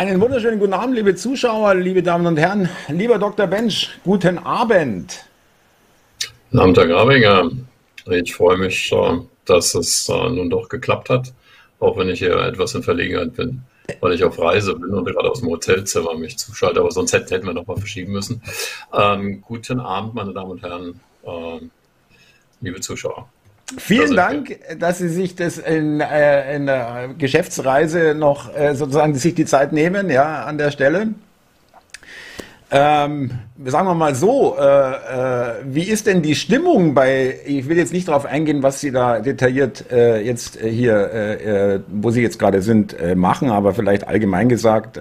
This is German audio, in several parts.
Einen wunderschönen guten Abend, liebe Zuschauer, liebe Damen und Herren. Lieber Dr. Bench, guten Abend. Guten Abend, Herr Grabinger. Ich freue mich, dass es äh, nun doch geklappt hat, auch wenn ich hier etwas in Verlegenheit bin, weil ich auf Reise bin und gerade aus dem Hotelzimmer mich zuschalte, aber sonst hätten wir noch mal verschieben müssen. Ähm, guten Abend, meine Damen und Herren, äh, liebe Zuschauer. Vielen Dank, dass Sie sich das in, äh, in der Geschäftsreise noch äh, sozusagen sich die Zeit nehmen, ja, an der Stelle. Ähm, sagen wir mal so, äh, äh, wie ist denn die Stimmung bei, ich will jetzt nicht darauf eingehen, was Sie da detailliert äh, jetzt äh, hier, äh, äh, wo Sie jetzt gerade sind, machen, aber vielleicht allgemein gesagt,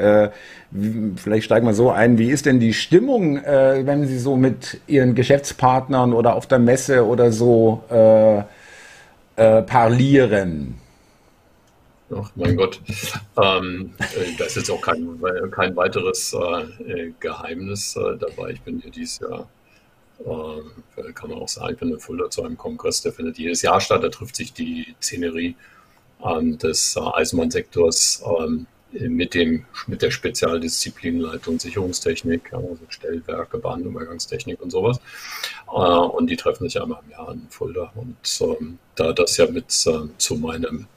vielleicht steigen wir so ein, wie ist denn die Stimmung, wenn Sie so mit Ihren Geschäftspartnern oder auf der Messe oder so äh, parlieren? Ach mein Gott, ähm, äh, da ist jetzt auch kein, kein weiteres äh, Geheimnis äh, dabei. Ich bin hier dieses Jahr, äh, kann man auch sagen, ich bin in Fulda zu einem Kongress, der findet jedes Jahr statt. Da trifft sich die Szenerie ähm, des äh, Eisenbahnsektors ähm, mit, dem, mit der Spezialdisziplinleitung Sicherungstechnik, also Stellwerke, Bahnübergangstechnik und sowas. Äh, und die treffen sich einmal im Jahr in Fulda. Und ähm, da das ja mit äh, zu meinem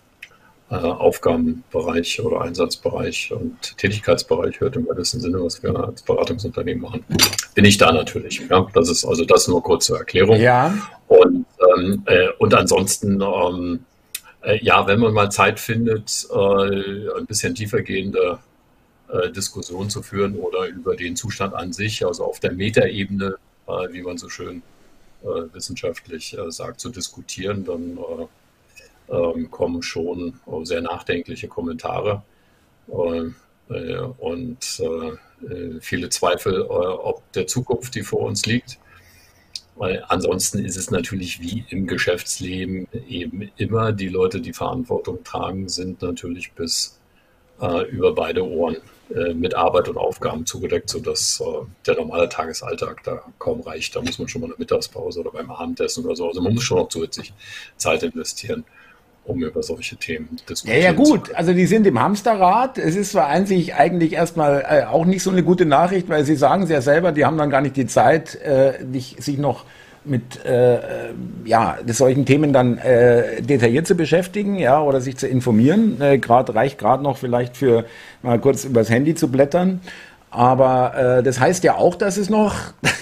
äh, Aufgabenbereich oder Einsatzbereich und Tätigkeitsbereich hört im weitesten Sinne, was wir als Beratungsunternehmen machen, bin ich da natürlich. Ja, das ist also das nur kurz zur Erklärung. Ja. Und, ähm, äh, und ansonsten, ähm, äh, ja, wenn man mal Zeit findet, äh, ein bisschen tiefergehende äh, Diskussion zu führen oder über den Zustand an sich, also auf der Metaebene, äh, wie man so schön wissenschaftlich sagt, zu diskutieren, dann ähm, kommen schon äh, sehr nachdenkliche Kommentare äh, äh und äh, äh, viele Zweifel, ob der Zukunft, die vor uns liegt. Weil ansonsten ist es natürlich wie im Geschäftsleben eben immer, die Leute, die Verantwortung tragen, sind natürlich bis äh, über beide Ohren äh, mit Arbeit und Aufgaben zugedeckt, sodass äh, der normale Tagesalltag da kaum reicht. Da muss man schon mal eine Mittagspause oder beim Abendessen oder so. Also man muss schon noch zusätzlich Zeit investieren um über solche Themen diskutieren. Ja, ja, gut. Also die sind im Hamsterrad. Es ist zwar eigentlich, eigentlich erstmal äh, auch nicht so eine gute Nachricht, weil sie sagen es ja selber, die haben dann gar nicht die Zeit, äh, nicht, sich noch mit äh, ja, solchen Themen dann äh, detailliert zu beschäftigen, ja, oder sich zu informieren. Äh, gerade reicht gerade noch vielleicht für mal kurz übers Handy zu blättern. Aber äh, das heißt ja auch, dass es noch,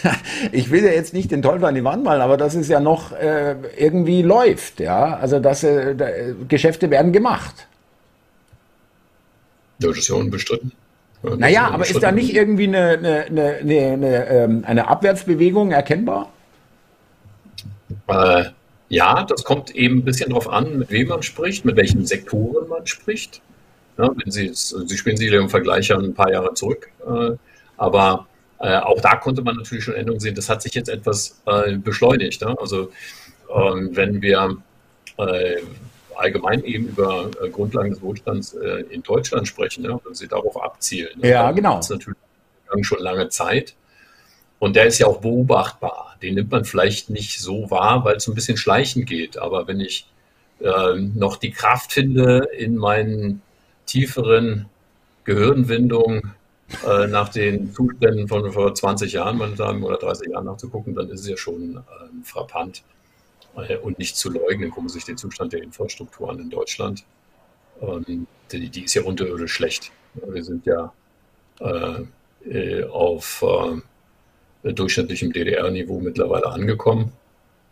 ich will ja jetzt nicht den Teufel an die Wand malen, aber dass es ja noch äh, irgendwie läuft, ja. Also dass äh, da, Geschäfte werden gemacht. Ja, das ist ja unbestritten. Ja, naja, aber ist da nicht irgendwie eine, eine, eine, eine, ähm, eine Abwärtsbewegung erkennbar? Äh, ja, das kommt eben ein bisschen darauf an, mit wem man spricht, mit welchen Sektoren man spricht. Ne? Wenn Sie, Sie spielen sich im Vergleich ein paar Jahre zurück. Äh, aber äh, auch da konnte man natürlich schon Änderungen sehen. Das hat sich jetzt etwas äh, beschleunigt. Ne? Also ähm, wenn wir allgemein eben über Grundlagen des Wohlstands in Deutschland sprechen, ne? wenn Sie darauf abzielen. Ne? Ja, genau. Das ist natürlich schon lange Zeit. Und der ist ja auch beobachtbar. Den nimmt man vielleicht nicht so wahr, weil es ein bisschen schleichend geht. Aber wenn ich noch die Kraft finde, in meinen tieferen Gehirnwindung äh, nach den Zuständen von vor 20 Jahren, meine Damen, oder 30 Jahren nachzugucken, dann ist es ja schon äh, frappant äh, und nicht zu leugnen. Gucken Sie sich den Zustand der Infrastruktur an in Deutschland. Ähm, die, die, ist ja unterirdisch schlecht. Wir sind ja äh, äh, auf äh, durchschnittlichem DDR-Niveau mittlerweile angekommen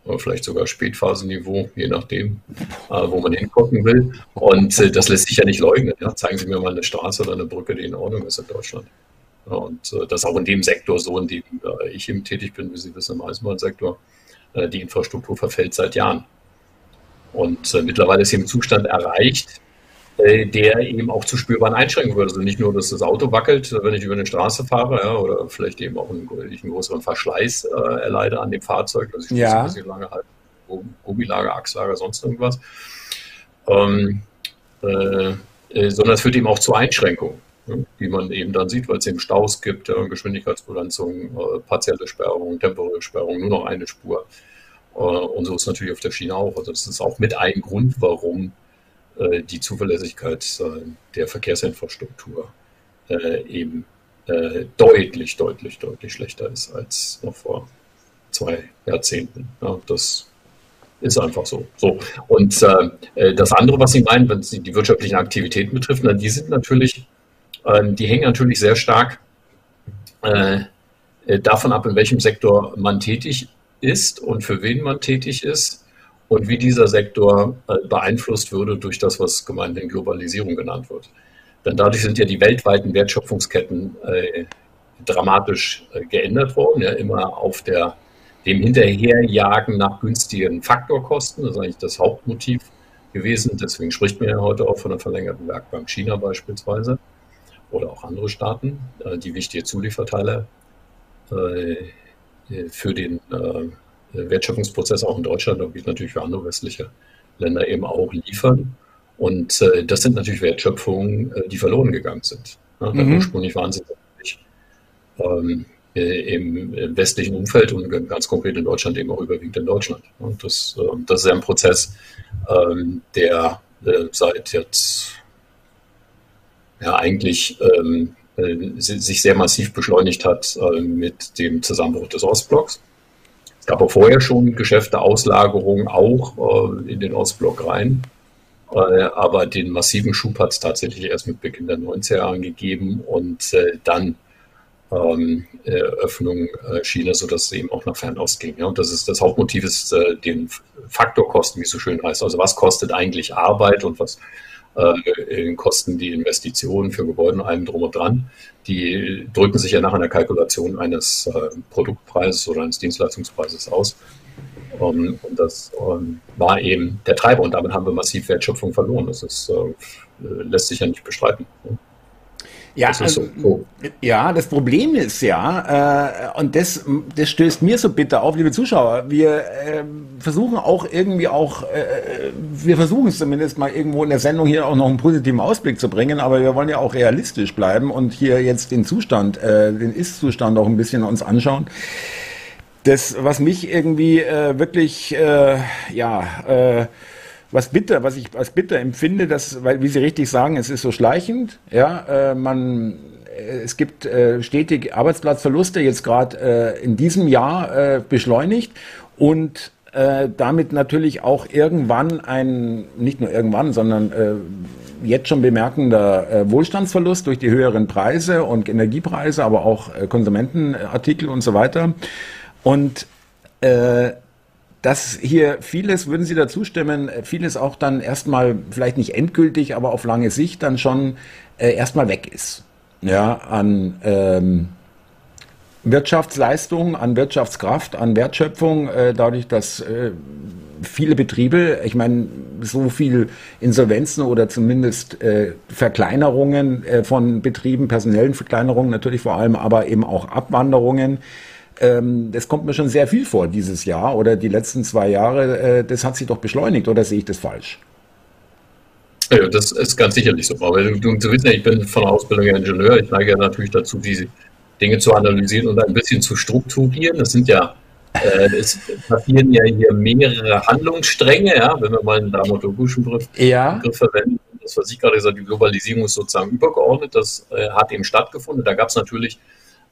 oder vielleicht sogar Spätphasenniveau, je nachdem, äh, wo man hingucken will. Und äh, das lässt sich ja nicht leugnen. Ja? Zeigen Sie mir mal eine Straße oder eine Brücke, die in Ordnung ist in Deutschland. Ja, und äh, das auch in dem Sektor so, in dem äh, ich eben tätig bin, wie Sie wissen, im Eisenbahnsektor, äh, die Infrastruktur verfällt seit Jahren. Und äh, mittlerweile ist im Zustand erreicht, der eben auch zu spürbaren Einschränkungen würde. Also nicht nur, dass das Auto wackelt, wenn ich über eine Straße fahre, ja, oder vielleicht eben auch einen, einen größeren Verschleiß äh, erleide an dem Fahrzeug, dass ich ja. ein bisschen lange halt Gummilager, Achslager, sonst irgendwas. Ähm, äh, äh, sondern es führt eben auch zu Einschränkungen, ne, die man eben dann sieht, weil es eben Staus gibt, ja, Geschwindigkeitsbegrenzung, äh, partielle Sperrung, temporäre Sperrung, nur noch eine Spur. Äh, und so ist es natürlich auf der Schiene auch. Also das ist auch mit ein Grund, warum äh, die Zuverlässigkeit der Verkehrsinfrastruktur äh, eben äh, deutlich, deutlich, deutlich schlechter ist als noch vor zwei Jahrzehnten. Ja, das ist einfach so. so. Und das andere, was Sie meinen, wenn Sie die wirtschaftlichen Aktivitäten betrifft, die sind natürlich, äh, die hängen natürlich sehr stark davon ab, in welchem Sektor man tätig ist und für wen man tätig ist und wie dieser Sektor äh, beeinflusst würde durch das, was gemeinhin Globalisierung genannt wird. Denn dadurch sind ja die weltweiten Wertschöpfungsketten äh, dramatisch äh, geändert worden, ja, immer auf der, dem Hinterherjagen nach günstigen Faktorkosten. Das ist eigentlich das Hauptmotiv gewesen. Deswegen spricht man ja heute auch von einer verlängerten Werkbank China beispielsweise oder auch andere Staaten, die wichtige Zulieferteile für den Wertschöpfungsprozess auch in Deutschland und natürlich für andere westliche Länder eben auch liefern. Und äh, das sind natürlich Wertschöpfungen, äh, die verloren gegangen sind. Ja, mhm. Ursprünglich waren sie natürlich ähm, äh, im westlichen Umfeld und ganz konkret in Deutschland eben auch überwiegend in Deutschland. Und das, äh, das ist ja ein Prozess, ähm, der äh, seit jetzt ja eigentlich ähm, äh, sich sehr massiv beschleunigt hat mit dem Zusammenbruch des Ostblocks. Gab auch vorher schon Geschäfte, Auslagerungen auch äh, in den Ostblock rein. Aber den massiven Schub hat es tatsächlich erst mit Beginn der 90er Jahre gegeben und dann ähm, Öffnung China, sodass es eben auch nach Fernost ging. Ja, und das ist das Hauptmotiv ist äh, den Faktorkosten, wie es so schön heißt. Also was kostet eigentlich Arbeit und was äh, kosten die Investitionen für Gebäude und allem drum und dran. Die drücken sich ja nach einer Kalkulation eines äh, Produktpreises oder eines Dienstleistungspreises aus. Um, ähm, und das um, ähm, war eben der Treiber und damit haben wir massiv Wertschöpfung verloren. Das ist, äh, lässt sich ja nicht bestreiten. Ja, das also, so. ja, das Problem ist ja, äh, und das, das stößt mir so bitter auf, liebe Zuschauer, wir äh, versuchen auch irgendwie auch, äh, wir versuchen es zumindest mal irgendwo in der Sendung hier auch noch einen positiven Ausblick zu bringen, aber wir wollen ja auch realistisch bleiben und hier jetzt den Zustand, äh, den Ist-Zustand auch ein bisschen uns anschauen. Das, was mich irgendwie äh, wirklich, äh, ja, äh, was bitter, was ich als bitter empfinde, dass, weil, wie Sie richtig sagen, es ist so schleichend, ja, äh, man, äh, es gibt äh, stetig Arbeitsplatzverluste, jetzt gerade äh, in diesem Jahr äh, beschleunigt und äh, damit natürlich auch irgendwann ein, nicht nur irgendwann, sondern äh, jetzt schon bemerkender äh, Wohlstandsverlust durch die höheren Preise und Energiepreise, aber auch äh, Konsumentenartikel und so weiter. Und äh, dass hier vieles, würden Sie dazu stimmen, vieles auch dann erstmal vielleicht nicht endgültig, aber auf lange Sicht dann schon äh, erstmal weg ist. Ja, an ähm, Wirtschaftsleistung, an Wirtschaftskraft, an Wertschöpfung, äh, dadurch, dass äh, viele Betriebe, ich meine, so viel Insolvenzen oder zumindest äh, Verkleinerungen äh, von Betrieben, personellen Verkleinerungen natürlich vor allem, aber eben auch Abwanderungen, ähm, das kommt mir schon sehr viel vor dieses Jahr oder die letzten zwei Jahre. Äh, das hat sich doch beschleunigt oder sehe ich das falsch? Ja, das ist ganz sicherlich so. Aber du, du, du ja, ich bin von der Ausbildung her Ingenieur. Ich neige ja natürlich dazu, diese Dinge zu analysieren und ein bisschen zu strukturieren. Das sind ja, äh, es passieren ja hier mehrere Handlungsstränge, ja, wenn wir mal einen dramaturgischen Begriff, ja. Verwenden. Das, was ich gerade gesagt habe, die Globalisierung ist sozusagen übergeordnet. Das äh, hat eben stattgefunden. Da gab es natürlich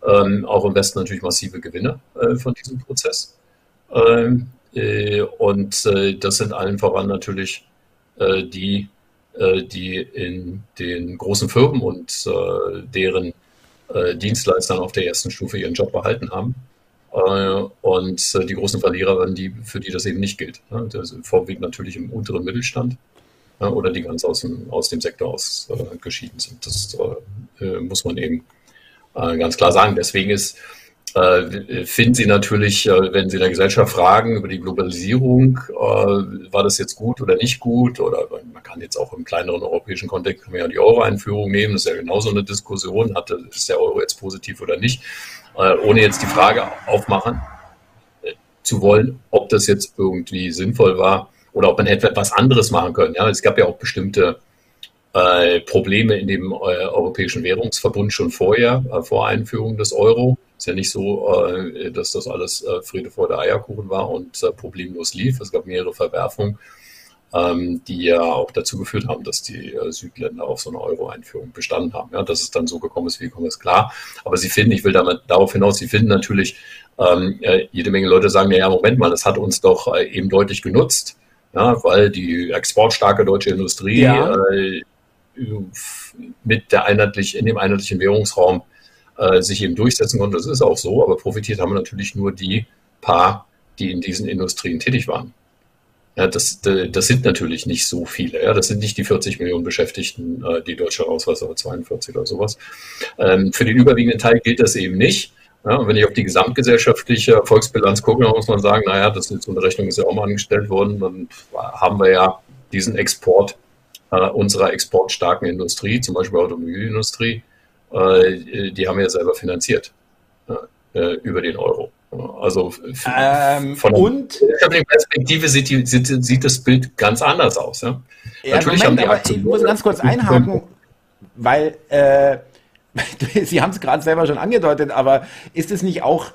ähm, auch im Westen natürlich massive Gewinne äh, von diesem Prozess. Ähm, äh, und äh, das sind allen voran natürlich äh, die, äh, die in den großen Firmen und äh, deren Dienstleistern auf der ersten Stufe ihren Job behalten haben. und die großen Verlierer waren die, für die das eben nicht gilt. Ne? Das vorwiegend natürlich im unteren Mittelstand oder die ganz aus dem, aus dem Sektor ausgeschieden sind. Das muss man eben äh, ganz klar sagen. Deswegen ist, äh, finden Sie natürlich, äh, wenn Sie in der Gesellschaft fragen über die Globalisierung, war das jetzt gut oder nicht gut? Oder man kann jetzt auch im kleineren europäischen Kontext ja die Euro-Einführung nehmen, das ist ja genauso eine Diskussion, hatte, ist der Euro jetzt positiv oder nicht, ohne jetzt die Frage aufmachen zu wollen, ob das jetzt irgendwie sinnvoll war oder ob man etwas anderes machen könnte. Ja, es gab ja auch bestimmte äh, Probleme in dem äh, Europäischen Währungsverbund schon vorher, äh, vor Einführung des Euro. Ist ja nicht so, äh, dass das alles äh, Friede vor der Eierkuchen war und äh, problemlos lief. Es gab mehrere Verwerfungen. ähm, die ja auch dazu geführt haben, dass die Südländer auf so eine Euro-Einführung bestanden haben. Ja, dass es dann so gekommen ist, wie gekommen ist, klar. Aber sie finden, ich will damit darauf hinaus, sie finden natürlich, ähm, äh, jede Menge Leute sagen, ja, Moment mal, das hat uns doch eben deutlich genutzt, ja, weil die exportstarke deutsche Industrie ja. äh, mit der einheitlich, in dem einheitlichen Währungsraum äh, sich eben durchsetzen konnte. Das ist auch so, aber profitiert haben natürlich nur die paar, die in diesen Industrien tätig waren. Ja, das, das sind natürlich nicht so viele. Ja, das sind nicht die 40 Millionen Beschäftigten, äh, die deutsche ausweist, aber 42 oder sowas. Ähm, für den überwiegenden Teil gilt das eben nicht. Ja, und wenn ich auf die gesamtgesellschaftliche Erfolgsbilanz gucke, dann muss man sagen, naja, das ist, so Rechnung ist ja auch mal angestellt worden. Dann haben wir ja diesen Export äh, unserer exportstarken Industrie, zum Beispiel Automobilindustrie, äh, die haben wir ja selber finanziert äh, über den Euro. Also ähm, von der Perspektive sieht, die, sieht, sieht, das Bild ganz anders aus. Ja? ja Natürlich Moment, haben die aber ich muss ganz kurz einhaken, weil äh, Sie haben es gerade selber schon angedeutet, aber ist es nicht auch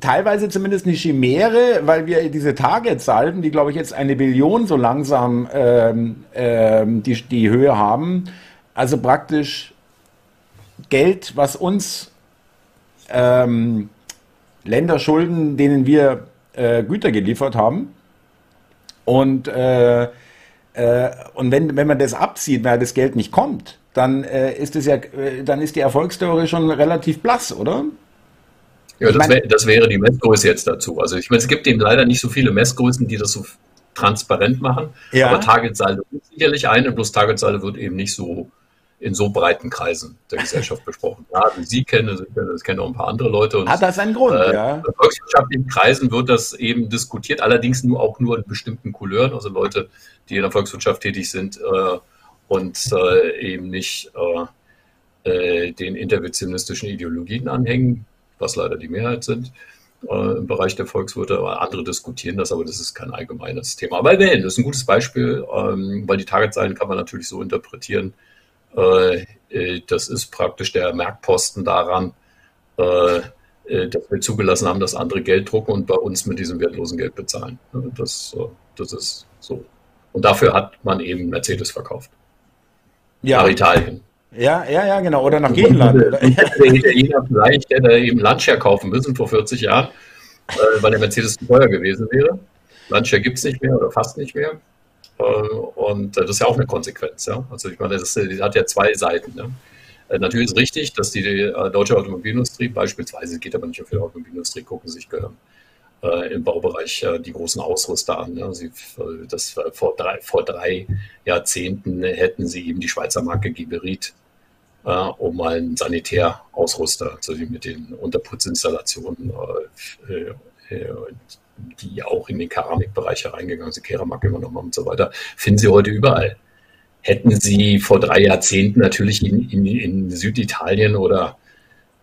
teilweise zumindest eine Chimäre, weil wir diese Target-Salden, die glaube ich jetzt eine Billion so langsam ähm, ähm, die, die Höhe haben, also praktisch Geld, was uns ähm, Länder schulden, denen wir äh, Güter geliefert haben. Und, äh, äh, und wenn, wenn man das absieht, weil das Geld nicht kommt, dann äh, ist es ja, äh, dann ist die Erfolgstheorie schon relativ blass, oder? Ja, das, wär, das, wäre die Messgröße jetzt dazu. Also ich meine, es gibt eben leider nicht so viele Messgrößen, die das so transparent machen. Ja. Aber Targetsaldo ist sicherlich eine, bloß Targetsaldo wird eben nicht so in so breiten Kreisen der Gesellschaft besprochen. Ja, Sie kennen, das kennen auch ein paar andere Leute. Und, Hat das einen Grund, äh, ja? In volkswirtschaftlichen Kreisen wird das eben diskutiert, allerdings nur auch nur in bestimmten Couleuren, also Leute, die in der Volkswirtschaft tätig sind äh, und äh, eben nicht äh, äh, den interventionistischen Ideologien anhängen, was leider die Mehrheit sind äh, im Bereich der Volkswirte. Andere diskutieren das, aber das ist kein allgemeines Thema. Aber immerhin, das ist ein gutes Beispiel, ähm, weil die Targetzahlen kann man natürlich so interpretieren, äh, äh, das ist praktisch der Merkposten daran, äh, dass wir zugelassen haben, dass andere Geld drucken und bei uns mit diesem wertlosen Geld bezahlen. Das, das ist so. Und dafür hat man eben Mercedes verkauft. Ja. Nach Italien. Ja, ja, ja, genau. Oder nach Griechenland. Oder? Der Italiener vielleicht hätte eben Lancia kaufen müssen vor 40 Jahren, weil der Mercedes zu teuer gewesen wäre. Lancia gibt es nicht mehr oder fast nicht mehr. Äh, und das ist ja auch eine Konsequenz. Ja? Also ich meine, das, das hat ja zwei Seiten. Ne? Natürlich ist richtig, dass die äh, deutsche Automobilindustrie beispielsweise, geht aber nicht auf die Automobilindustrie, gucken sich äh, im Baubereich äh, die großen Ausrüster an. Ne? Sie, das, vor, drei, vor drei Jahrzehnten hätten sie eben die Schweizer Marke Giberit äh, um mal einen Sanitärausrüster, also mit den Unterputzinstallationen die auch in den Keramikbereich hereingegangen sind, Keramak immer noch mal und so weiter, finden Sie heute überall. Hätten Sie vor drei Jahrzehnten natürlich in, in, in Süditalien oder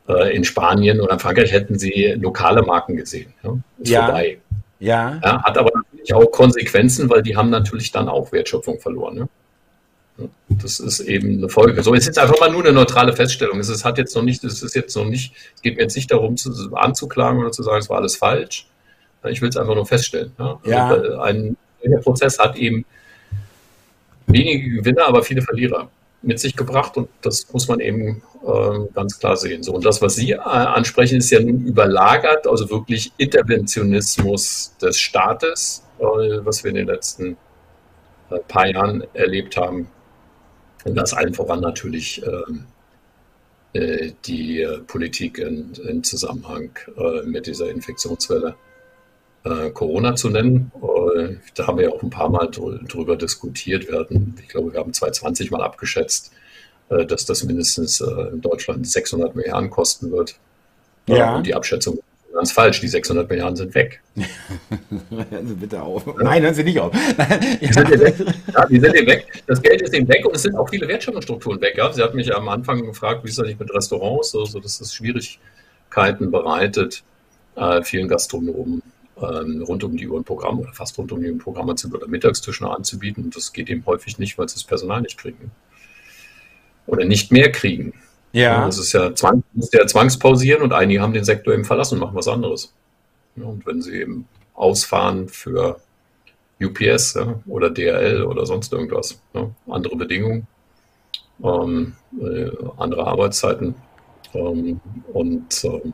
äh, in Spanien oder in Frankreich hätten Sie lokale Marken gesehen. Ja? Ist ja. vorbei. Ja. ja. Hat aber natürlich auch Konsequenzen, weil die haben natürlich dann auch Wertschöpfung verloren. Ne? Das ist eben eine Folge. So, es ist jetzt einfach mal nur eine neutrale Feststellung. Es ist, hat jetzt noch nicht, es ist jetzt noch nicht, es geht mir jetzt nicht darum, zu, anzuklagen oder zu sagen, es war alles falsch. Ich will es einfach nur feststellen. Ja? ja. Also ein Prozess hat eben wenige Gewinner, aber viele Verlierer mit sich gebracht und das muss man eben äh, ganz klar sehen. So, und das, was Sie äh, ansprechen, ist ja nun überlagert, also wirklich Interventionismus des Staates, äh, was wir in den letzten äh, paar Jahren erlebt haben. Und das allen voran natürlich ähm, äh, die Politik in, in Zusammenhang äh, mit dieser Infektionswelle äh, Corona zu nennen. Äh, da haben wir ja auch ein paar Mal drüber diskutiert. Wir hatten, ich glaube, wir haben 2020 mal abgeschätzt, äh, dass das mindestens in Deutschland 600 Milliarden kosten wird. Ja. Und die Abschätzung ganz falsch. Die 600 Milliarden sind weg. hören Sie bitte auf. Nein, hören Sie nicht auf. die, sind weg. Ja, die sind eben weg. Das Geld ist eben weg und es sind auch viele Wertschöpfungsstrukturen weg. Ja? Sie hat mich am Anfang gefragt, wie ist das nicht mit Restaurants, also, dass das Schwierigkeiten bereitet, äh, vielen Gastronomen ähm, rund um die Uhr ein Programm oder fast rund um die Uhr ein Programm oder Mittagstisch noch anzubieten. Und das geht eben häufig nicht, weil sie das Personal nicht kriegen. Oder nicht mehr kriegen. Ja. Das ist ja, Zwang, muss ja zwangspausieren und einige haben den Sektor eben verlassen und machen was anderes. Ja, und wenn sie eben ausfahren für UPS ja, oder DRL oder sonst irgendwas. Ja. Andere Bedingungen, ähm, äh, andere Arbeitszeiten. Ähm, und ähm,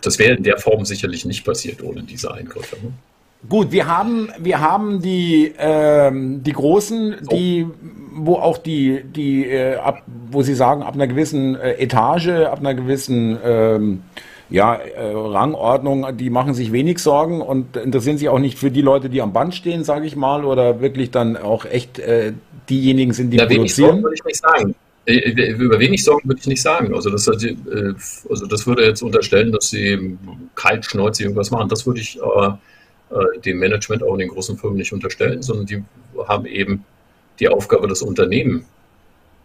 das wäre in der Form sicherlich nicht passiert ohne diese Eingriffe. Ne? Gut, wir haben, wir haben die, ähm, die großen, die, wo auch die, die, äh, ab, wo Sie sagen, ab einer gewissen äh, Etage, ab einer gewissen ähm, ja, äh, Rangordnung, die machen sich wenig Sorgen und interessieren sich auch nicht für die Leute, die am Band stehen, sage ich mal, oder wirklich dann auch echt äh, diejenigen sind, die ja, produzieren. Würde ich nicht sagen. Äh, äh, über wenig Sorgen würde ich nicht sagen. Also das, äh, also das würde jetzt unterstellen, dass sie kaltschnäuzig irgendwas machen. Das würde ich äh, dem Management auch in den großen Firmen nicht unterstellen, sondern die haben eben die Aufgabe, das Unternehmen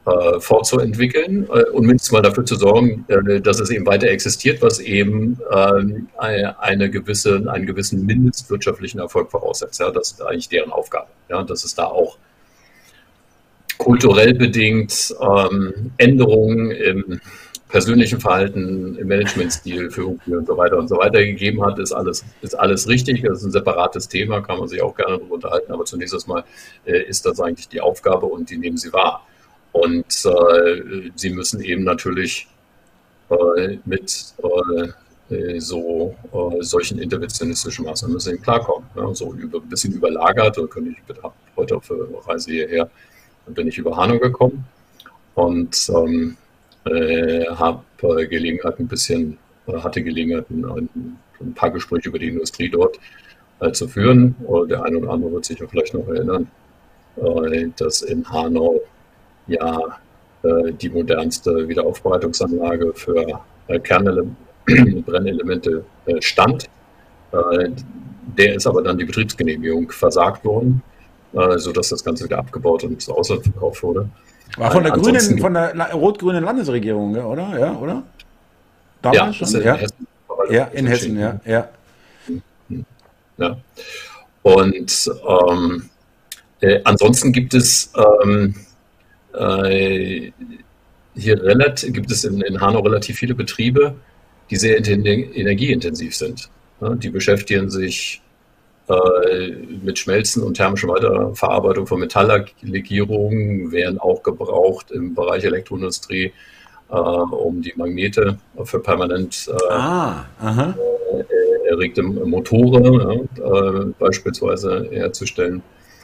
äh, fortzuentwickeln äh, und mindestens mal dafür zu sorgen, äh, dass es eben weiter existiert, was eben ähm, eine gewisse, einen gewissen mindestwirtschaftlichen Erfolg voraussetzt. Ja, das ist eigentlich deren Aufgabe. Ja, dass es da auch kulturell bedingt ähm, Änderungen im persönlichen Verhalten, im Managementstil, Führung und so weiter und so weiter gegeben hat, ist alles, ist alles richtig. Das ist ein separates Thema, kann man sich auch gerne darüber unterhalten. Aber zunächst einmal äh, ist das eigentlich die Aufgabe und die nehmen sie wahr. Und äh, sie müssen eben natürlich äh, mit äh, so äh, solchen interventionistischen Maßnahmen müssen eben klarkommen. Ja, so über, ein bisschen überlagert, da könnte ich heute auf der Reise hierher, bin ich über Hanau gekommen. Und ähm, äh, habe äh, Gelegenheit ein bisschen, hatte Gelegenheit ein, ein, paar Gespräche über die Industrie dort äh, zu führen. der eine oder andere wird sich ja vielleicht noch erinnern, äh, dass in Hanau ja äh, die modernste Wiederaufbereitungsanlage für Kernbrennelemente stand. der ist aber dann die Betriebsgenehmigung versagt worden, sodass das Ganze wieder abgebaut und ins Ausland verkauft wurde. War von der grünen, von der rot-grünen Landesregierung, oder? Ja, oder? Damals ja, schon? Ja. in Hessen. Ja, in Hessen, ja, ja. ja. Und ähm, äh, ansonsten gibt es ähm, äh, hier relativ, gibt es in, in Hanau relativ viele Betriebe, die sehr energieintensiv sind. Ja, die beschäftigen sich mit Schmelzen und thermischer Weiterverarbeitung von Metalllegierungen werden auch gebraucht im Bereich Elektroindustrie, äh, um die Magnete für permanent äh, ah, äh, erregte Motoren ja, beispielsweise herzustellen.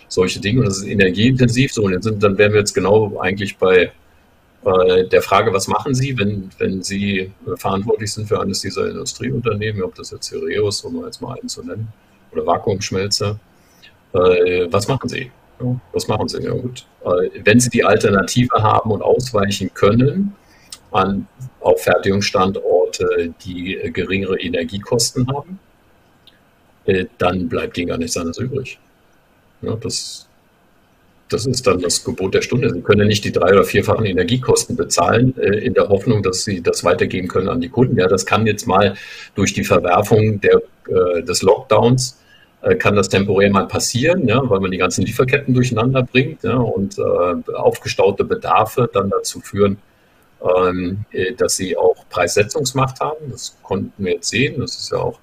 Solche Dinge. Und das ist energieintensiv. So, und sind, dann wären wir jetzt genau eigentlich bei der Frage, was machen Sie, wenn, wenn Sie verantwortlich sind für eines dieser Industrieunternehmen, ob das jetzt Heraeus, um jetzt mal einen zu nennen, oder Vakuumschmelze. Äh, was machen Sie? Ja, was machen Sie? Ja, gut. Äh, wenn Sie die Alternative haben und ausweichen können an, auf Fertigungsstandorte, die äh, geringere Energiekosten haben, äh, dann bleibt Ihnen gar nichts anderes übrig. Ja, das, das ist dann das Gebot der Stunde. Sie können nicht die drei- oder vierfachen Energiekosten bezahlen, äh, in der Hoffnung, dass Sie das weitergeben können an die Kunden. Ja, das kann jetzt mal durch die Verwerfung der, äh, des Lockdowns kann das temporär mal passieren, ja, weil man die ganzen Lieferketten durcheinander bringt ja, und äh, aufgestaute Bedarfe dann dazu führen, ähm, äh, dass sie auch Preissetzungsmacht haben. Das konnten wir jetzt sehen. Das ist ja auch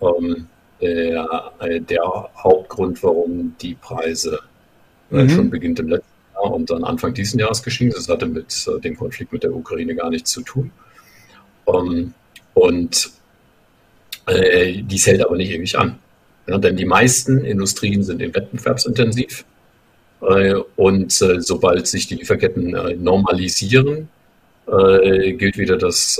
ähm, der, äh, der, Hauptgrund, warum die Preise äh, mhm. schon beginnt im letzten Jahr und dann Anfang dieses Jahres geschehen. Das hatte mit äh, dem Konflikt mit der Ukraine gar nichts zu tun. Ähm, und dies hält aber nicht ewig an. Ja, denn die meisten Industrien sind wettbewerbsintensiv. Äh, und äh, sobald sich die Lieferketten äh, normalisieren, gilt wieder das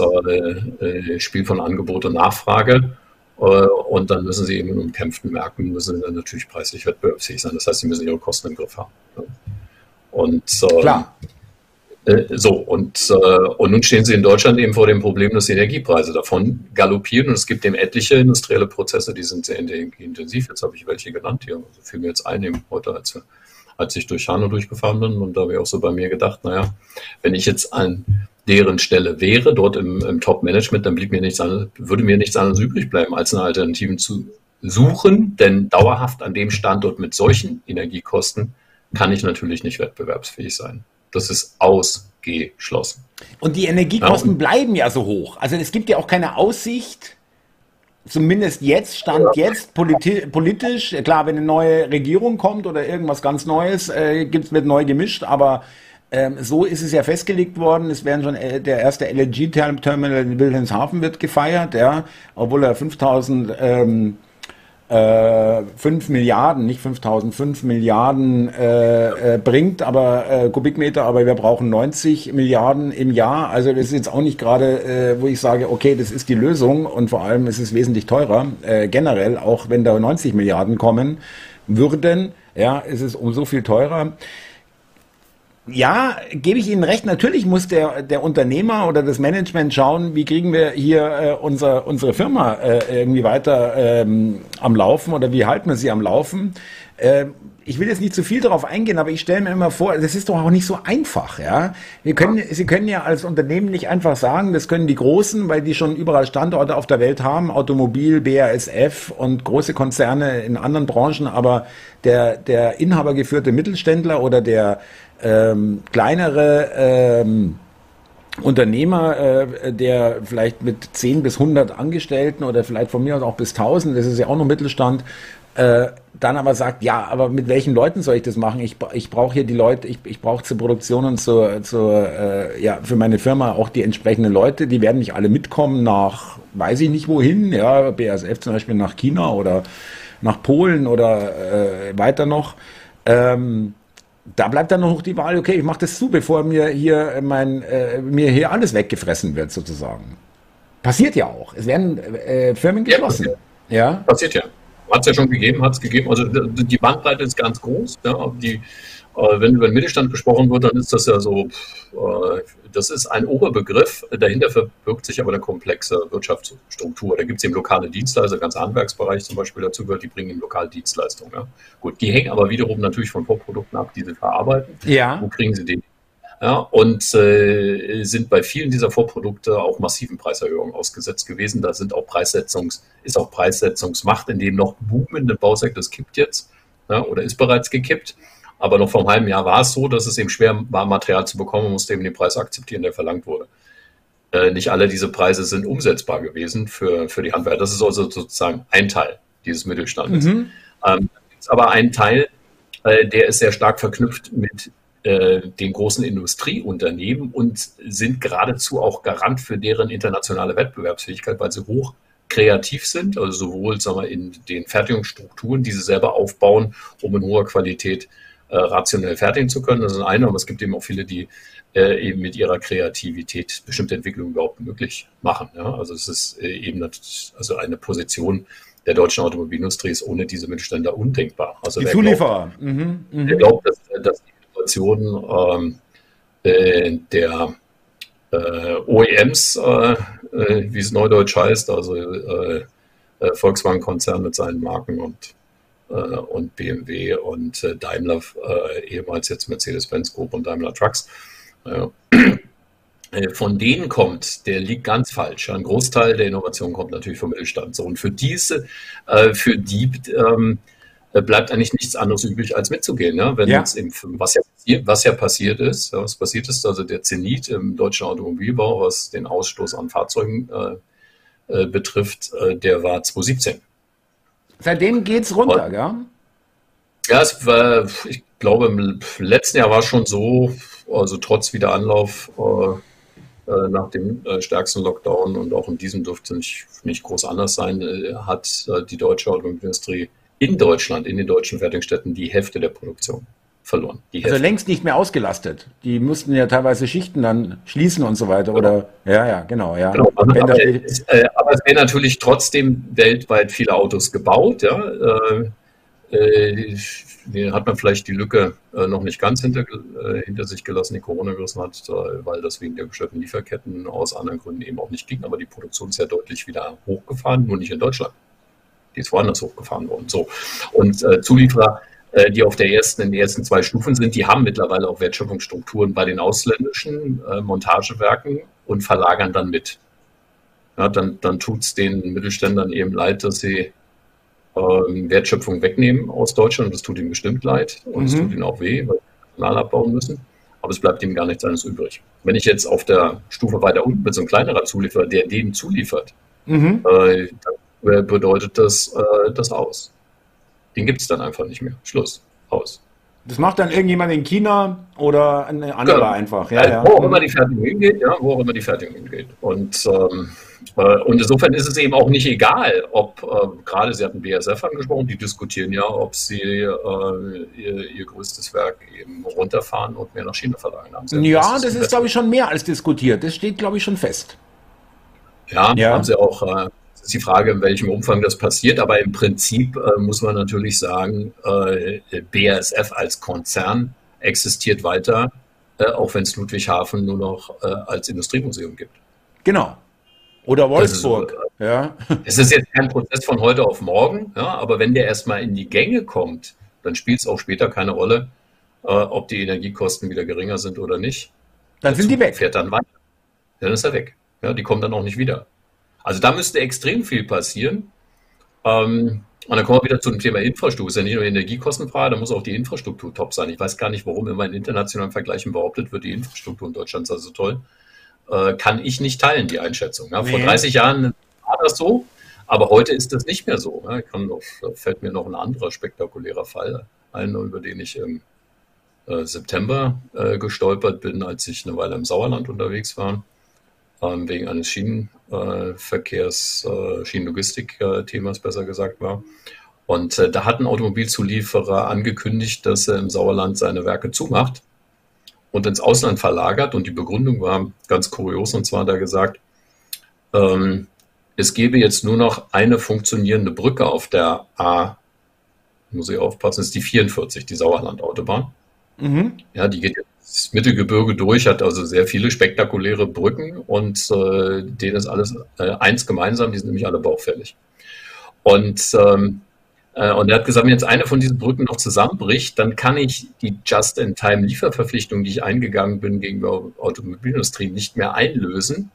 Spiel von Angebot und Nachfrage. Und dann müssen sie eben in umkämpften Märkten müssen dann natürlich preislich wettbewerbsfähig sein. Das heißt, sie müssen ihre Kosten im Griff haben. Und Klar. Äh, so, und, äh, und nun stehen sie in Deutschland eben vor dem Problem, dass die Energiepreise davon galoppieren. Und es gibt eben etliche industrielle Prozesse, die sind sehr energieintensiv. Jetzt habe ich welche genannt hier. Also fiel mir jetzt ein, heute, als, als ich durch Hanau durchgefahren bin. Und da habe ich auch so bei mir gedacht, naja, wenn ich jetzt an deren Stelle wäre, dort im, im Top-Management, dann blieb mir nichts anderes, würde mir nichts anderes übrig bleiben, als eine Alternative zu suchen. Denn dauerhaft an dem Standort mit solchen Energiekosten kann ich natürlich nicht wettbewerbsfähig sein. Das ist ausgeschlossen. Und die Energiekosten ja, bleiben ja so hoch. Also es gibt ja auch keine Aussicht, zumindest jetzt, Stand jetzt, politi politisch, klar, wenn eine neue Regierung kommt oder irgendwas ganz Neues, äh, gibt's, wird neu gemischt, aber ähm, so ist es ja festgelegt worden. Es werden schon äh, der erste LNG-Terminal in Wilhelmshaven wird gefeiert, ja, obwohl er 5000 ähm, äh, 5 Milliarden, nicht 5000, 5 Milliarden äh, äh, bringt, aber äh, Kubikmeter, aber wir brauchen 90 Milliarden im Jahr. Also das ist jetzt auch nicht gerade, äh, wo ich sage, okay, das ist die Lösung und vor allem ist es wesentlich teurer, äh, generell, auch wenn da 90 Milliarden kommen würden, ja, ist es um so viel teurer. Ja, gebe ich Ihnen recht. Natürlich muss der, der Unternehmer oder das Management schauen, wie kriegen wir hier äh, unser, unsere Firma äh, irgendwie weiter ähm, am Laufen oder wie halten wir sie am Laufen. Äh, ich will jetzt nicht zu viel darauf eingehen, aber ich stelle mir immer vor, das ist doch auch nicht so einfach, ja. Wir können, Sie können ja als Unternehmen nicht einfach sagen, das können die Großen, weil die schon überall Standorte auf der Welt haben, Automobil, BASF und große Konzerne in anderen Branchen, aber der, der inhabergeführte Mittelständler oder der ähm, kleinere ähm, Unternehmer, äh, der vielleicht mit 10 bis 100 Angestellten oder vielleicht von mir aus auch bis 1000, das ist ja auch noch Mittelstand, äh, dann aber sagt, ja, aber mit welchen Leuten soll ich das machen? Ich, ich brauche hier die Leute, ich, ich brauche zur Produktion und zur, zur äh, ja, für meine Firma auch die entsprechenden Leute, die werden nicht alle mitkommen nach, weiß ich nicht wohin, ja, BASF zum Beispiel nach China oder nach Polen oder äh, weiter noch. Ähm, da bleibt dann noch die Wahl, okay, ich mache das zu, bevor mir hier mein, äh, mir hier alles weggefressen wird, sozusagen. Passiert ja auch. Es werden äh, Firmen geschlossen. Ja, passiert. ja. Passiert ja. Hat es ja schon gegeben, hat es gegeben. Also die Bandbreite ist ganz groß. Ja, die, äh, wenn über den Mittelstand gesprochen wird, dann ist das ja so, äh, das ist ein Oberbegriff. Dahinter verbirgt sich aber eine komplexe Wirtschaftsstruktur. Da gibt es eben lokale Dienstleister, ganz Handwerksbereich zum Beispiel dazu gehört, die bringen eben lokale Dienstleistungen. Ja. Gut, die hängen aber wiederum natürlich von Vorprodukten ab, die sie verarbeiten. Ja. Wo kriegen sie die? Ja, und äh, sind bei vielen dieser Vorprodukte auch massiven Preiserhöhungen ausgesetzt gewesen. Da sind auch Preissetzungs, ist auch Preissetzungsmacht in dem noch boomenden Bausektor. Das kippt jetzt ja, oder ist bereits gekippt. Aber noch vor einem halben Jahr war es so, dass es eben schwer war, Material zu bekommen. Man musste eben den Preis akzeptieren, der verlangt wurde. Äh, nicht alle diese Preise sind umsetzbar gewesen für, für die Handwerker. Das ist also sozusagen ein Teil dieses Mittelstandes. Mhm. Ähm, aber ein Teil, äh, der ist sehr stark verknüpft mit äh, den großen Industrieunternehmen und sind geradezu auch Garant für deren internationale Wettbewerbsfähigkeit, weil sie hoch kreativ sind, also sowohl sagen wir, in den Fertigungsstrukturen, die sie selber aufbauen, um in hoher Qualität äh, rationell fertigen zu können. Das ist eine, aber es gibt eben auch viele, die äh, eben mit ihrer Kreativität bestimmte Entwicklungen überhaupt möglich machen. Ja? Also es ist äh, eben also eine Position der deutschen Automobilindustrie ist ohne diese Mittelständler undenkbar. Also die Zulieferer. Glaubt, mhm, mh. Glaubt, dass, dass die Situation ähm, äh, der äh, OEMs, äh, äh, wie es neudeutsch heißt, also äh, Volkswagen-Konzern mit seinen Marken und äh, und BMW und äh, Daimler, äh, ehemals jetzt Mercedes-Benz Group und Daimler Trucks. Von denen kommt, der liegt ganz falsch. Ein Großteil der Innovation kommt natürlich vom Mittelstand. So, und für diese, für die ähm, bleibt eigentlich nichts anderes übrig, als mitzugehen. Ja? Wenn ja. Im, was, ja, was ja passiert ist, was passiert ist, also der Zenit im deutschen Automobilbau, was den Ausstoß an Fahrzeugen äh, äh, betrifft, äh, der war 2017. Seitdem geht es runter, ja? Ja, es war, ich glaube, im letzten Jahr war es schon so, also trotz Wiederanlauf äh, äh, nach dem äh, stärksten Lockdown und auch in diesem dürfte es nicht, nicht groß anders sein, äh, hat die deutsche Automobilindustrie in Deutschland, in den deutschen Fertigstätten, die Hälfte der Produktion verloren. also längst nicht mehr ausgelastet. Die mussten ja teilweise Schichten dann schließen und so weiter. Genau. Oder ja, ja, genau, ja. Genau. Aber, es, äh, aber, es werden natürlich trotzdem weltweit viele Autos gebaut, ja. Äh, äh, hat man vielleicht die Lücke äh, noch nicht ganz hinter, äh, hinter sich gelassen, die Corona gerissen hat, äh, weil das wegen der gestörten Lieferketten aus anderen Gründen eben auch nicht ging. Aber die Produktion ist ja deutlich wieder hochgefahren, nur nicht in Deutschland. Die ist woanders hochgefahren worden. So. Und Zulieferer äh, die auf der ersten, in den ersten zwei Stufen sind, die haben mittlerweile auch Wertschöpfungsstrukturen bei den ausländischen äh, Montagewerken und verlagern dann mit. Ja, dann dann tut es den Mittelständlern eben leid, dass sie ähm, Wertschöpfung wegnehmen aus Deutschland. Das tut ihnen bestimmt leid und es mhm. tut ihnen auch weh, weil sie Personal abbauen müssen. Aber es bleibt ihnen gar nichts anderes übrig. Wenn ich jetzt auf der Stufe weiter unten mit so einem kleinerer Zulieferer, der denen zuliefert, mhm. äh, dann bedeutet das äh, das aus. Den gibt es dann einfach nicht mehr. Schluss. Aus. Das macht dann irgendjemand in China oder eine andere ja. einfach. Ja, ja. Wo auch immer die Fertigung hingeht, ja, wo auch immer die Fertigung hingeht. Und, ähm, äh, und insofern ist es eben auch nicht egal, ob, äh, gerade Sie hatten BSF angesprochen, die diskutieren ja, ob sie äh, ihr, ihr, größtes Werk eben runterfahren und mehr nach China verlagern haben. ja, das, das ist, glaube ich, schon mehr als diskutiert. Das steht, glaube ich, schon fest. Ja, ja. haben sie auch äh, ist die Frage, in welchem Umfang das passiert. Aber im Prinzip äh, muss man natürlich sagen, äh, BASF als Konzern existiert weiter, äh, auch wenn es Ludwigshafen nur noch äh, als Industriemuseum gibt. Genau. Oder Wolfsburg. Ist, ja. Es ist jetzt kein Prozess von heute auf morgen, ja, aber wenn der erstmal in die Gänge kommt, dann spielt es auch später keine Rolle, äh, ob die Energiekosten wieder geringer sind oder nicht. Dann sind die weg. Fährt dann weiter. Dann ist er weg. Ja, die kommen dann auch nicht wieder. Also da müsste extrem viel passieren. Ähm, und dann kommen wir wieder zu dem Thema Infrastruktur. Es ist ja nicht nur Energiekostenfrage, da muss auch die Infrastruktur top sein. Ich weiß gar nicht, warum immer in internationalen Vergleichen behauptet wird, die Infrastruktur in Deutschland sei so toll. Äh, kann ich nicht teilen, die Einschätzung. Ja, nee. Vor 30 Jahren war das so, aber heute ist das nicht mehr so. Ja, noch, da fällt mir noch ein anderer spektakulärer Fall ein, über den ich im äh, September äh, gestolpert bin, als ich eine Weile im Sauerland unterwegs war wegen eines Schienenverkehrs, äh, Schienenlogistik-Themas besser gesagt war. Und äh, da hat ein Automobilzulieferer angekündigt, dass er im Sauerland seine Werke zumacht und ins Ausland verlagert. Und die Begründung war ganz kurios, und zwar hat er gesagt, ähm, es gäbe jetzt nur noch eine funktionierende Brücke auf der A, muss ich aufpassen, ist die 44, die Sauerlandautobahn. Mhm. Ja, die geht das Mittelgebirge durch, hat also sehr viele spektakuläre Brücken und äh, denen ist alles äh, eins gemeinsam, die sind nämlich alle baufällig. Und, ähm, äh, und er hat gesagt, wenn jetzt eine von diesen Brücken noch zusammenbricht, dann kann ich die Just-in-Time-Lieferverpflichtung, die ich eingegangen bin gegenüber Automobilindustrie, nicht mehr einlösen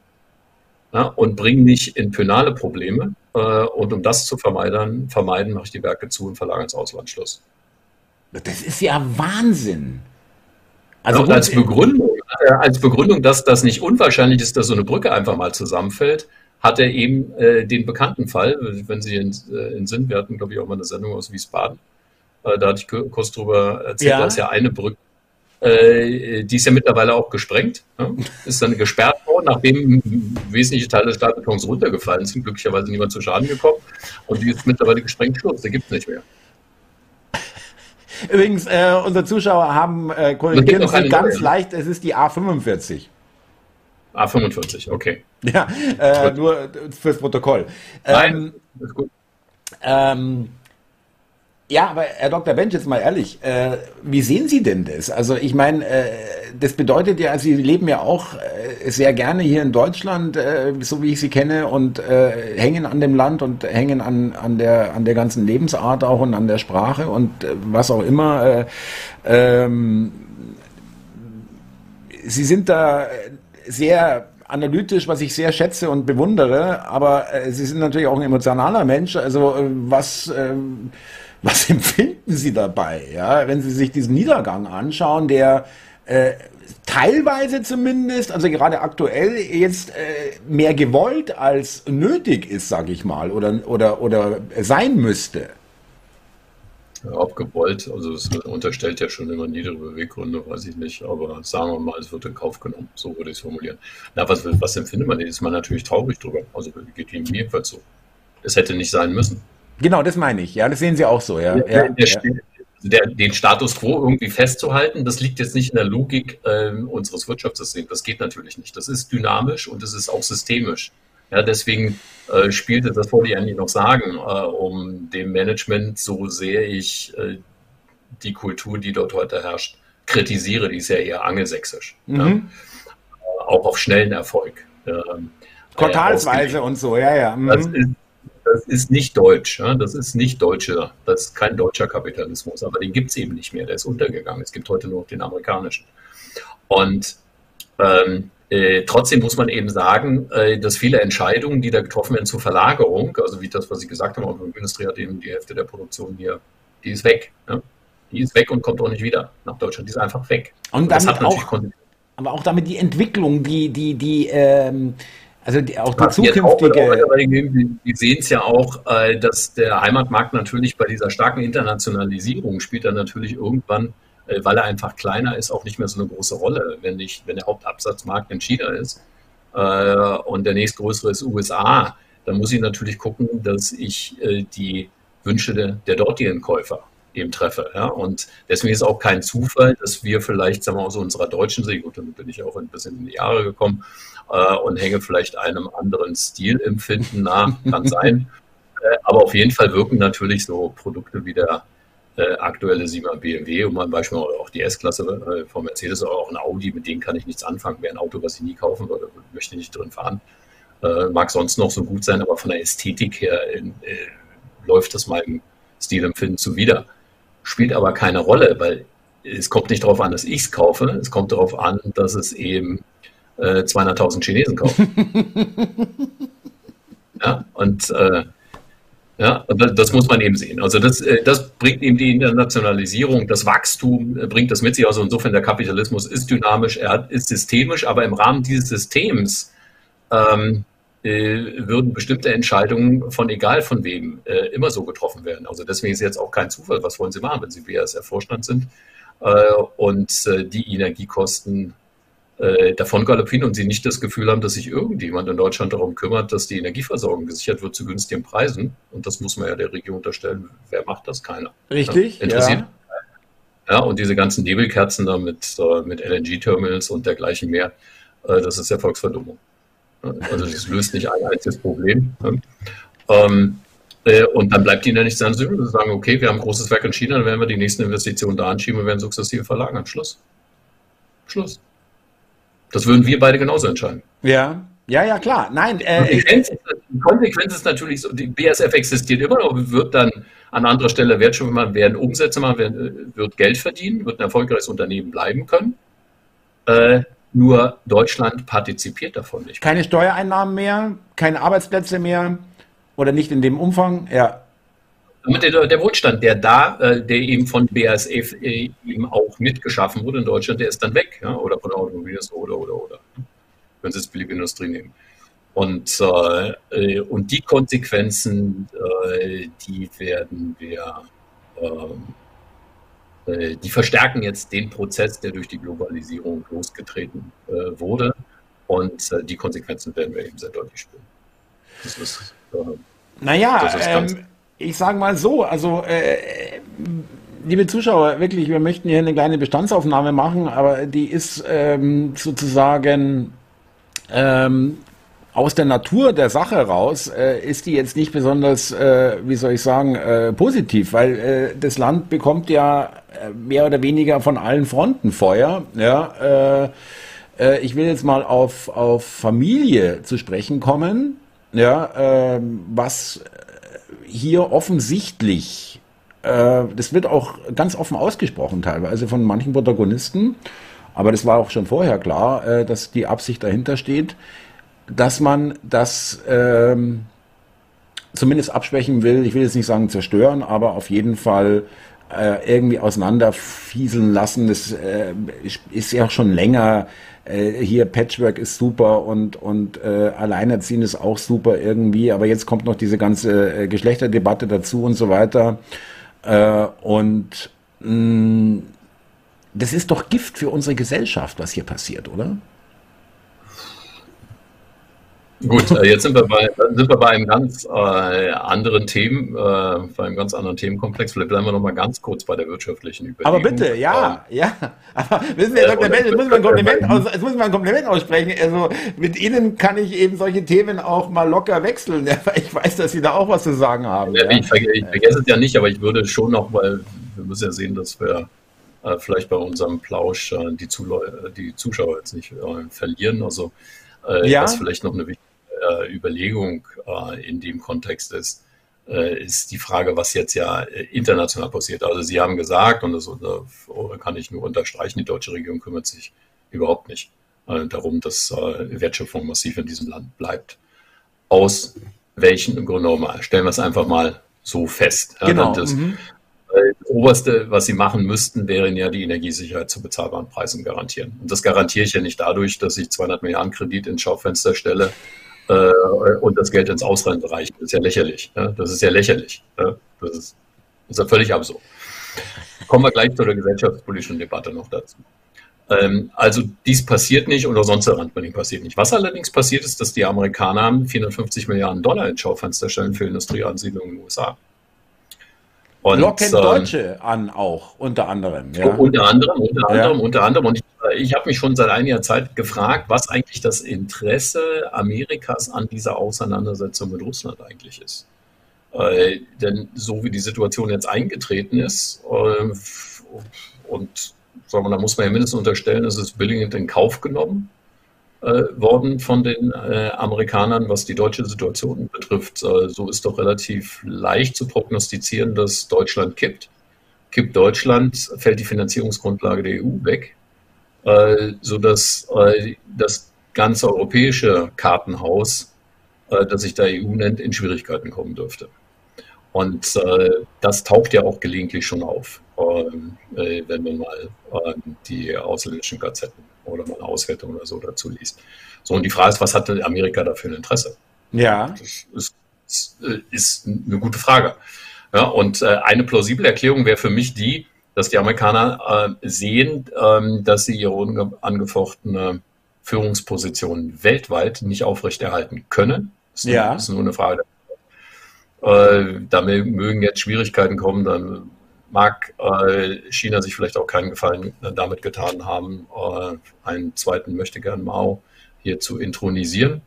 ja, und bringe mich in penale Probleme. Äh, und um das zu vermeiden, vermeiden, mache ich die Werke zu und verlagere ins Auslandsschluss. Das ist ja Wahnsinn. Also ja, als Begründung, äh, als Begründung, dass das nicht unwahrscheinlich ist, dass so eine Brücke einfach mal zusammenfällt, hat er eben äh, den bekannten Fall, wenn Sie in, äh, in Sinn, wir hatten, glaube ich, auch mal eine Sendung aus Wiesbaden, äh, da hatte ich kurz drüber erzählt, ja. da ist ja eine Brücke, äh, die ist ja mittlerweile auch gesprengt, ja? ist dann gesperrt worden, nachdem wesentliche Teile des Stahlbetons runtergefallen sind, glücklicherweise niemand zu Schaden gekommen und die ist mittlerweile gesprengt, Schluss, die gibt es nicht mehr. Übrigens, äh, unsere Zuschauer haben äh, korrigieren Sie ganz neue. leicht, es ist die A45. A45, okay. Ja, äh, nur fürs Protokoll. Nein, ähm, ist gut. Ähm, ja, aber Herr Dr. Bench, jetzt mal ehrlich, äh, wie sehen Sie denn das? Also ich meine, äh, das bedeutet ja, Sie leben ja auch äh, sehr gerne hier in Deutschland, äh, so wie ich Sie kenne, und äh, hängen an dem Land und hängen an, an, der, an der ganzen Lebensart auch und an der Sprache und äh, was auch immer. Äh, ähm, Sie sind da sehr analytisch, was ich sehr schätze und bewundere, aber äh, Sie sind natürlich auch ein emotionaler Mensch. Also äh, was... Äh, was empfinden Sie dabei, ja, wenn Sie sich diesen Niedergang anschauen, der äh, teilweise zumindest, also gerade aktuell jetzt äh, mehr gewollt als nötig ist, sage ich mal, oder, oder, oder sein müsste? Ob gewollt, also es unterstellt ja schon immer niedere Beweggründe, weiß ich nicht, aber sagen wir mal, es wird in Kauf genommen, so würde ich es formulieren. Na, was, was empfindet man? Ist man natürlich traurig drüber, also geht ihm jedenfalls so. Es hätte nicht sein müssen. Genau, das meine ich. Ja, das sehen Sie auch so. Ja, ja, der, ja. Der, den Status quo irgendwie festzuhalten, das liegt jetzt nicht in der Logik äh, unseres Wirtschaftssystems. Das geht natürlich nicht. Das ist dynamisch und es ist auch systemisch. Ja, deswegen äh, spielte das wollte ich eigentlich noch sagen, äh, um dem Management, so sehr ich äh, die Kultur, die dort heute herrscht, kritisiere, die ist ja eher angelsächsisch. Mhm. Ja. Äh, auch auf schnellen Erfolg. Ähm, Quartalsweise und so, ja, ja. Mhm. Das ist, das ist nicht deutsch. Ja? Das ist nicht deutscher, das ist kein deutscher Kapitalismus, aber den gibt es eben nicht mehr. Der ist untergegangen. Es gibt heute nur noch den amerikanischen. Und ähm, äh, trotzdem muss man eben sagen, äh, dass viele Entscheidungen, die da getroffen werden zur Verlagerung, also wie das, was ich gesagt habe, die Industrie hat eben die Hälfte der Produktion hier, die ist weg. Ja? Die ist weg und kommt auch nicht wieder nach Deutschland. Die ist einfach weg. Und, und das hat natürlich auch, aber auch damit die Entwicklung, die, die, die, ähm, Also die, auch die zukünftige. Auch, wir sehen es ja auch, äh, dass der Heimatmarkt natürlich bei dieser starken Internationalisierung spielt dann natürlich irgendwann, äh, weil er einfach kleiner ist, auch nicht mehr so eine große Rolle. Wenn, nicht, wenn der Hauptabsatzmarkt in China ist äh, und der nächstgrößere ist USA, dann muss ich natürlich gucken, dass ich die Wünsche der, der dortigen Käufer eben treffe. Ja? Und deswegen ist auch kein Zufall, dass wir vielleicht, sagen wir aus unserer deutschen Sicht, gut, dann bin ich auch ein bisschen in die Jahre gekommen äh, und hänge vielleicht einem anderen Stilempfinden nach, kann sein. Äh, aber auf jeden Fall wirken natürlich so Produkte wie der äh, aktuelle 7er BMW, um mal ein Beispiel auch die S-Klasse äh, von Mercedes oder auch ein Audi, mit denen kann ich nichts anfangen. Wäre ein Auto, was ich nie kaufen würde, möchte nicht drin fahren. Äh, mag sonst noch so gut sein, aber von der Ästhetik her äh, läuft das meinem Stilempfinden zuwider. Spielt aber keine Rolle, weil es kommt nicht darauf an, dass ich es kaufe, es kommt darauf an, dass es eben äh, 200.000 Chinesen kaufen. ja, und äh, ja, das muss man eben sehen. Also das, äh, das bringt eben die Internationalisierung, das Wachstum äh, bringt das mit sich. Also insofern der Kapitalismus ist dynamisch, er ist systemisch, aber im Rahmen dieses Systems ähm, äh, würden bestimmte Entscheidungen von egal von wem äh, immer so getroffen werden. Also deswegen ist jetzt auch kein Zufall, was wollen Sie machen, wenn Sie BASF-Vorstand sind äh, und äh, die Energiekosten äh, davon galoppieren und Sie nicht das Gefühl haben, dass sich irgendjemand in Deutschland darum kümmert, dass die Energieversorgung gesichert wird zu günstigen Preisen. Und das muss man ja der Regierung unterstellen. Wer macht das? Keiner. Richtig. Ja, interessiert. Ja. Ja, und diese ganzen Nebelkerzen da mit, äh, mit LNG-Terminals und dergleichen mehr, das ist ja Volksverdummung. Also das löst nicht ein einziges Problem. Ähm, äh, und dann bleibt ihnen ja nichts anderes übrig, zu sagen, okay, wir haben ein großes Werk in China, dann werden wir die nächsten Investitionen da anschieben und werden sukzessive verlagern. Schluss. Schluss. Das würden wir beide genauso entscheiden. Ja, ja, ja, klar. Nein, äh, die, Konsequenz ist natürlich so, die BSF existiert immer noch, wird dann an anderer Stelle Wertschöpfung machen, werden Umsätze machen, werden, wird Geld verdienen, wird ein erfolgreiches Unternehmen bleiben können. Äh, nur Deutschland partizipiert davon nicht. Keine Steuereinnahmen mehr, keine Arbeitsplätze mehr oder nicht in dem Umfang, ja. Der, der Wohlstand, der da, äh, der eben von BASF äh, eben auch mitgeschaffen wurde in Deutschland, der ist dann weg. Ja? Oder von der Automobilindustrie oder, oder, oder. Wenn Sie es billige Industrie nehmen. Und, äh, und die Konsequenzen, äh, die werden wir ähm, äh, die verstärken jetzt den Prozess, der durch die Globalisierung losgetreten äh, wurde. Und äh, die Konsequenzen werden wir eben sehr deutlich spüren. Das ist, äh, naja, das ist ähm, ich sage mal so, also äh, liebe Zuschauer, wirklich, wir möchten hier eine kleine Bestandsaufnahme machen, aber die ist ähm, sozusagen ähm, aus der Natur der Sache raus äh, ist die jetzt nicht besonders, äh, wie soll ich sagen, äh, positiv, weil äh, das Land bekommt ja äh, mehr oder weniger von allen Fronten Feuer. Ja, äh, ich will jetzt mal auf, auf Familie zu sprechen kommen, ja, äh, was hier offensichtlich, das wird auch ganz offen ausgesprochen teilweise von manchen Protagonisten, aber das war auch schon vorher klar, dass die Absicht dahinter steht dass man das ähm, zumindest abschwächen will. Ich will jetzt nicht sagen zerstören, aber auf jeden Fall äh, irgendwie auseinanderfieseln lassen. Das äh, ist ja auch schon länger. Äh, hier Patchwork ist super und und äh, Alleinerziehen ist auch super irgendwie. Aber jetzt kommt noch diese ganze äh, Geschlechterdebatte dazu und so weiter. Äh, und mh, mm, das ist doch Gift für unsere Gesellschaft, was hier passiert, oder? Gut, äh, jetzt sind wir bei, sind wir bei einem ganz äh, anderen Themen, äh, bei einem ganz anderen Themenkomplex. Vielleicht bleiben wir noch mal ganz kurz bei der wirtschaftlichen Überlegung. Aber bitte, ja, ähm, ja. Aber wissen Sie, Herr Dr. Mensch, jetzt muss man ein Kompliment, aus, jetzt muss man ein Kompliment aussprechen. Also mit Ihnen kann ich eben solche Themen auch mal locker wechseln. Ich weiß, dass Sie da auch was zu sagen haben. Ja, ja. Ich, vergesse, ich, vergesse es ja nicht, aber ich würde schon noch, weil wir müssen ja sehen, dass wir äh, vielleicht bei unserem Plausch äh, die, die, Zuschauer jetzt nicht äh, verlieren. Also ja. das ist vielleicht noch eine wichtige äh, Überlegung äh, in dem Kontext ist, äh, ist die Frage, was jetzt ja äh, international passiert. Also Sie haben gesagt, und das kann ich nur unterstreichen, die deutsche Regierung kümmert sich überhaupt nicht äh, darum, dass äh, Wertschöpfung massiv in diesem Land bleibt. Aus welchen Gründen auch mal. Stellen wir es einfach mal so fest. Genau. Das, mhm. Das Oberste, was sie machen müssten, wäre ja die Energiesicherheit zu bezahlbaren Preisen garantieren. Und das garantiere ich ja nicht dadurch, dass ich 200 Milliarden Kredit ins Schaufenster stelle äh, und das Geld ins Ausland reichen. Das ist ja lächerlich. Ja? Das ist ja lächerlich. Ja? Das, ist, das ist ja völlig absurd. Kommen wir gleich zu der gesellschaftspolitischen Debatte noch dazu. Ähm, also dies passiert nicht und auch sonst der Randbanning passiert nicht. Was allerdings passiert ist, dass die Amerikaner 450 Milliarden Dollar ins Schaufenster stellen für Industrieansiedlungen in den USA. Und, Locken ähm, Deutsche an auch, unter anderem. Ja. Unter anderem, unter anderem, ja. unter anderem. Und ich, ich habe mich schon seit einiger Zeit gefragt, was eigentlich das Interesse Amerikas an dieser Auseinandersetzung mit Russland eigentlich ist. Äh, denn so wie die Situation jetzt eingetreten ist äh, und sagen wir, da muss man ja mindestens unterstellen, es ist billigend in Kauf genommen äh, worden von den äh, Amerikanern, was die deutsche Situation betrifft. Äh, so ist doch relativ leicht zu prognostizieren, dass Deutschland kippt. Kippt Deutschland, fällt die Finanzierungsgrundlage der EU weg, äh, sodass äh, das ganze europäische Kartenhaus, äh, das sich der EU nennt, in Schwierigkeiten kommen dürfte. Und äh, das taucht ja auch gelegentlich schon auf, ähm, äh, wenn man mal äh, die ausländischen Gazetten oder mal eine Auswertung oder so dazu liest. So, und die Frage ist, was hat Amerika da für ein Interesse? Ja. Das ist, ist, eine gute Frage. Ja, und äh, eine plausible Erklärung wäre für mich die, dass die Amerikaner äh, sehen, ähm, dass sie ihre unangefochtene Führungsposition weltweit nicht aufrechterhalten können. Das ist, ja. ist nur eine Frage äh, da mögen jetzt Schwierigkeiten kommen, dann mag äh, China sich vielleicht auch keinen Gefallen damit getan haben, äh, einen zweiten möchte gern Mao hier zu intronisieren.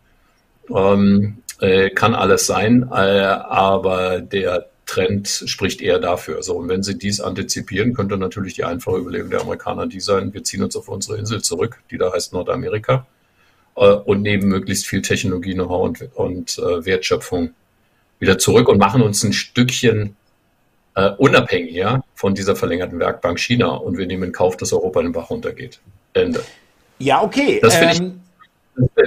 Ähm, äh, kann alles sein, äh, aber der Trend spricht eher dafür. So, und wenn Sie dies antizipieren, könnte natürlich die einfache Überlegung der Amerikaner die sein, wir ziehen uns auf unsere Insel zurück, die da heißt Nordamerika, äh, und nehmen möglichst viel Technologie, Know-how und, und äh, Wertschöpfung wieder zurück und machen uns ein Stückchen äh, unabhängiger von dieser verlängerten Werkbank China und wir nehmen in Kauf, dass Europa den Bach runtergeht. Ende. Ja, okay. Das finde ähm,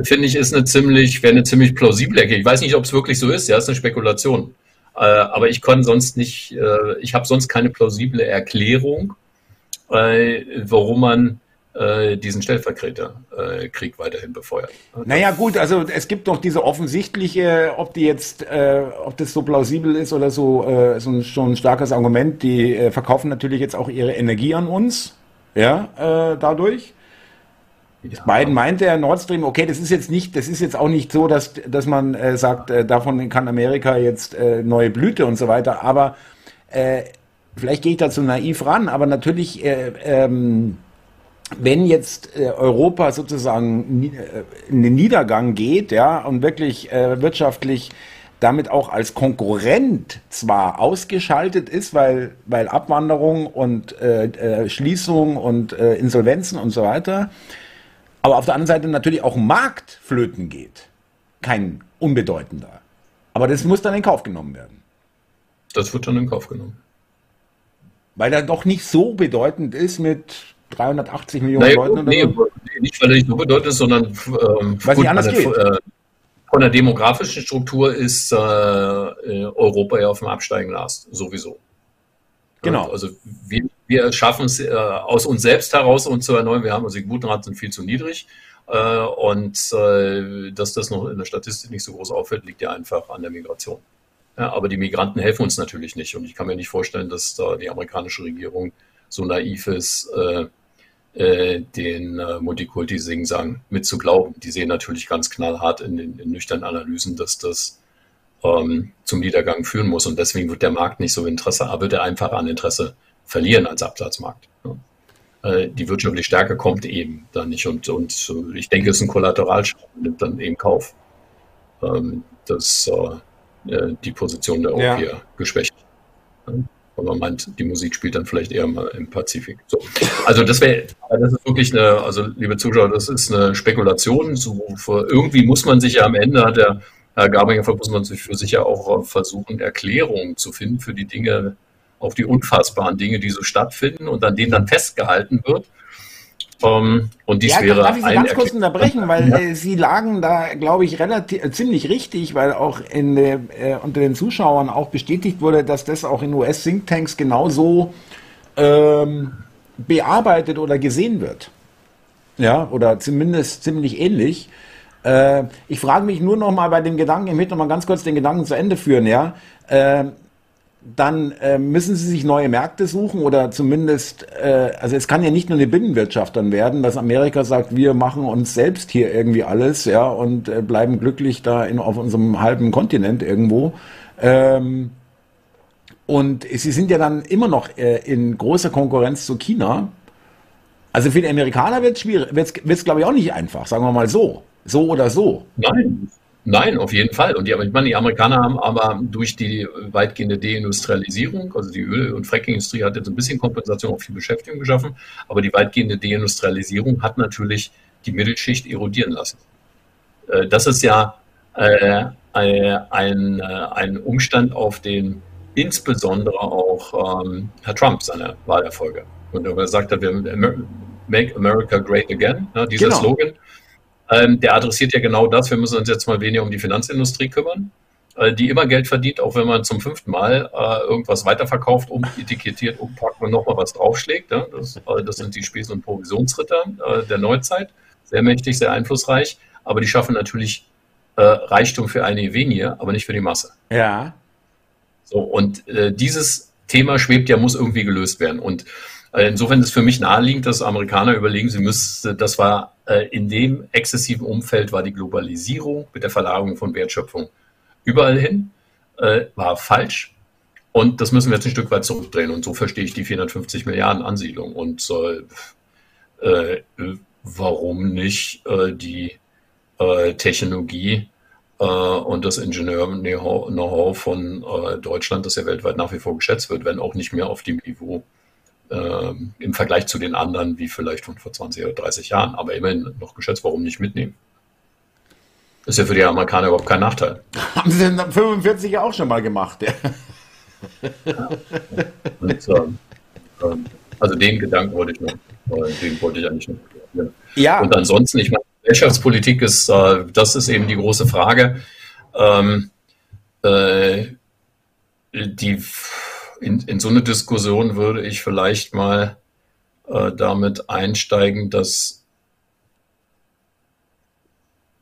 ich, find ich ist eine ziemlich, wäre eine ziemlich plausible Erklärung. Ich weiß nicht, ob es wirklich so ist, ja, ist eine Spekulation. Äh, aber ich kann sonst nicht, äh, ich habe sonst keine plausible Erklärung, äh, warum man diesen Stellvertreterkrieg äh, weiterhin befeuert. Naja gut, also es gibt doch diese offensichtliche, ob die jetzt, äh, ob das so plausibel ist oder so, äh, so ein, schon ein starkes Argument, die äh, verkaufen natürlich jetzt auch ihre Energie an uns, ja, äh, dadurch. Ja. Biden meinte ja Nord Stream, okay, das ist jetzt nicht, das ist jetzt auch nicht so, dass, dass man äh, sagt, äh, davon kann Amerika jetzt äh, neue Blüte und so weiter, aber äh, vielleicht gehe ich dazu naiv ran, aber natürlich äh, ähm, wenn jetzt äh, Europa sozusagen äh, in den Niedergang geht, ja, und wirklich äh, wirtschaftlich damit auch als Konkurrent zwar ausgeschaltet ist, weil, weil Abwanderung und äh, Schließung und Insolvenzen und so weiter, aber auf der anderen Seite natürlich auch Markt flöten geht. Kein unbedeutender. Aber das muss dann in Kauf genommen werden. Das wird dann in Kauf genommen. Weil er doch nicht so bedeutend ist mit 380 Millionen naja, Leuten? Nee, so? nicht weil er nicht so bedeutend ist, sondern ähm, weil anders geht. Äh, von der demografischen Struktur ist äh, Europa ja auf dem absteigenden Ast, sowieso. Genau. Also wir, wir schaffen es äh, aus uns selbst heraus, uns zu erneuern. Wir haben also die Geburtenraten sind viel zu niedrig. Äh, und äh, dass das noch in der Statistik nicht so groß auffällt, liegt ja einfach an der Migration. Ja, aber die Migranten helfen uns natürlich nicht. Und ich kann mir nicht vorstellen, dass da die amerikanische Regierung so naiv ist, äh, äh, den äh, Multikulti-Sing-Sang mitzuglauben. Die sehen natürlich ganz knallhart in den in nüchternen Analysen, dass das ähm, zum Niedergang führen muss. Und deswegen wird der Markt nicht so Interesse, aber wird er einfach an Interesse verlieren als Absatzmarkt. Ja. Äh, die wirtschaftliche Stärke kommt eben da nicht. Und, und ich denke, es ist ein Kollateralschaden, nimmt dann eben Kauf, ähm, dass äh, äh, die Position der Europäer ja. geschwächt. Ja weil man meint, die Musik spielt dann vielleicht eher mal im Pazifik. So. Also das wäre, das ist wirklich eine, also liebe Zuschauer, das ist eine Spekulation. So, irgendwie muss man sich ja am Ende, hat der Herr Gabinger muss man sich für sich ja auch versuchen, Erklärungen zu finden für die Dinge, auf die unfassbaren Dinge, die so stattfinden und an denen dann festgehalten wird. Um, und dies ja, wäre darf ich Sie ganz kurz unterbrechen, weil ja. äh, Sie lagen da, glaube ich, relativ äh, ziemlich richtig, weil auch in äh, unter den Zuschauern auch bestätigt wurde, dass das auch in US-Thinktanks genauso ähm, bearbeitet oder gesehen wird. Ja, oder zumindest ziemlich ähnlich. Äh, ich frage mich nur noch mal bei dem Gedanken, ich möchte noch mal ganz kurz den Gedanken zu Ende führen, ja. Dann äh, müssen sie sich neue Märkte suchen oder zumindest, äh, also es kann ja nicht nur eine Binnenwirtschaft dann werden, dass Amerika sagt, wir machen uns selbst hier irgendwie alles, ja, und äh, bleiben glücklich da in, auf unserem halben Kontinent irgendwo. Ähm, und sie sind ja dann immer noch äh, in großer Konkurrenz zu China. Also für die Amerikaner wird es schwierig, wird es glaube ich auch nicht einfach, sagen wir mal so. So oder so. Nein, Nein, auf jeden Fall. Und die, ich meine, die Amerikaner haben aber durch die weitgehende Deindustrialisierung, also die Öl- und Frackingindustrie hat jetzt ein bisschen Kompensation auf viel Beschäftigung geschaffen, aber die weitgehende Deindustrialisierung hat natürlich die Mittelschicht erodieren lassen. Äh, das ist ja äh, ein, äh, ein Umstand, auf den insbesondere auch ähm, Herr Trump seine Wahlerfolge und er hat, wir make America great again, ne, dieser genau. Slogan ähm, der adressiert ja genau das. Wir müssen uns jetzt mal weniger um die Finanzindustrie kümmern, äh, die immer Geld verdient, auch wenn man zum fünften Mal äh, irgendwas weiterverkauft, umetikettiert, umpackt und nochmal was draufschlägt. Ja? Das, äh, das, sind die Spesen- und Provisionsritter äh, der Neuzeit. Sehr mächtig, sehr einflussreich, aber die schaffen natürlich äh, Reichtum für eine wenige, aber nicht für die Masse. Ja. So, und äh, dieses Thema schwebt ja, muss irgendwie gelöst werden. Und insofern ist für mich naheliegend, dass Amerikaner überlegen, sie müssten, das war in dem exzessiven Umfeld war die Globalisierung mit der Verlagerung von Wertschöpfung überall hin, äh, war falsch. Und das müssen wir jetzt ein Stück weit zurückdrehen. Und so verstehe ich die 450 Milliarden Ansiedlung. Und äh, warum nicht äh, die äh, Technologie äh, und das Ingenieur-Know-how von Deutschland, das ja weltweit nach wie vor geschätzt wird, wenn auch nicht mehr auf dem Niveau äh, im Vergleich zu den anderen wie vielleicht von vor 20 oder 30 Jahren, aber immerhin noch geschätzt, warum nicht mitnehmen? Ist ja für die Amerikaner überhaupt kein Nachteil. Haben sie denn 45 ja auch schon mal gemacht, ja. ja. Und, ähm, ähm, also den Gedanken wollte ich noch, äh, den wollte ich eigentlich noch. Ja. Und ansonsten, ich meine, Wirtschaftspolitik ist, äh, das ist eben die große Frage. Ähm, äh, die in, in so eine Diskussion würde ich vielleicht mal äh, damit einsteigen, dass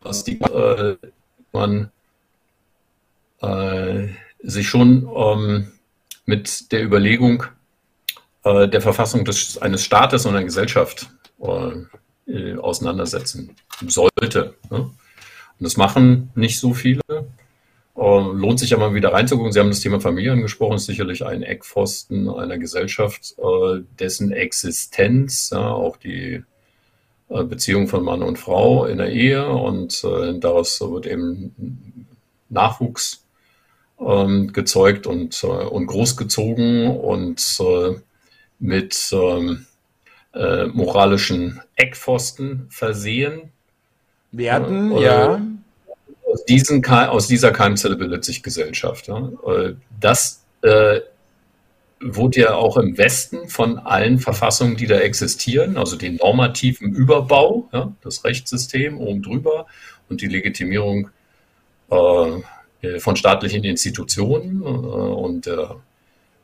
was die, äh, man äh, sich schon ähm, mit der Überlegung äh, der Verfassung des, eines Staates und einer Gesellschaft äh, auseinandersetzen sollte. Ne? Und das machen nicht so viele. Ähm, lohnt sich ja mal wieder reinzugucken. Sie haben das Thema Familie angesprochen, ist sicherlich ein Eckpfosten einer Gesellschaft, äh, dessen Existenz, ja, auch die äh, Beziehung von Mann und Frau in der Ehe und äh, daraus wird eben Nachwuchs ähm, gezeugt und, und großgezogen und mit ähm, äh, moralischen Eckpfosten versehen. Werden, ja aus, diesen, aus dieser Keimzelle bildet sich Gesellschaft. Ja. Äh, das äh, wurde ja auch im Westen von allen Verfassungen, die da existieren, also den normativen Überbau, ja, das Rechtssystem oben drüber und die Legitimierung äh, von staatlichen Institutionen äh, und der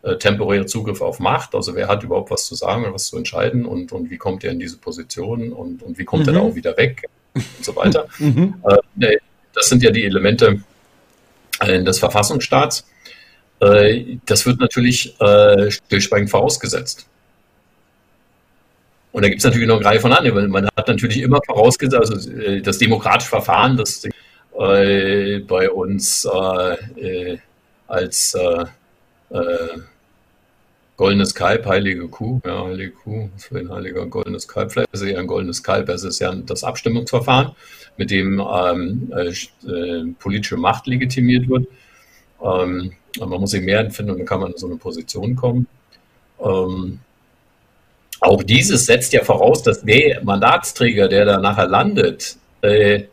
äh, temporäre Zugriff auf Macht, also wer hat überhaupt was zu sagen und was zu entscheiden und, und wie kommt er in diese Position und, und wie kommt mhm. er da auch wieder weg und so weiter. Mhm. Das sind ja die Elemente äh, des Verfassungsstaats. Äh, das wird natürlich äh, stillschweigend vorausgesetzt. Und da gibt es natürlich noch eine Reihe von anderen. Man hat natürlich immer vorausgesetzt, also das demokratische Verfahren, das bei uns als goldenes Kalb, heilige Kuh, ja, heilige Kuh, was für ein heiliger goldenes Kalb, vielleicht ist es ja ein goldenes Kalb, es ist ja das Abstimmungsverfahren mit dem ähm, äh, äh, politische Macht legitimiert wird. Ähm, man muss sich mehr finden und dann kann man in so eine Position kommen. Ähm, auch dieses setzt ja voraus, dass der Mandatsträger, der da nachher landet, äh,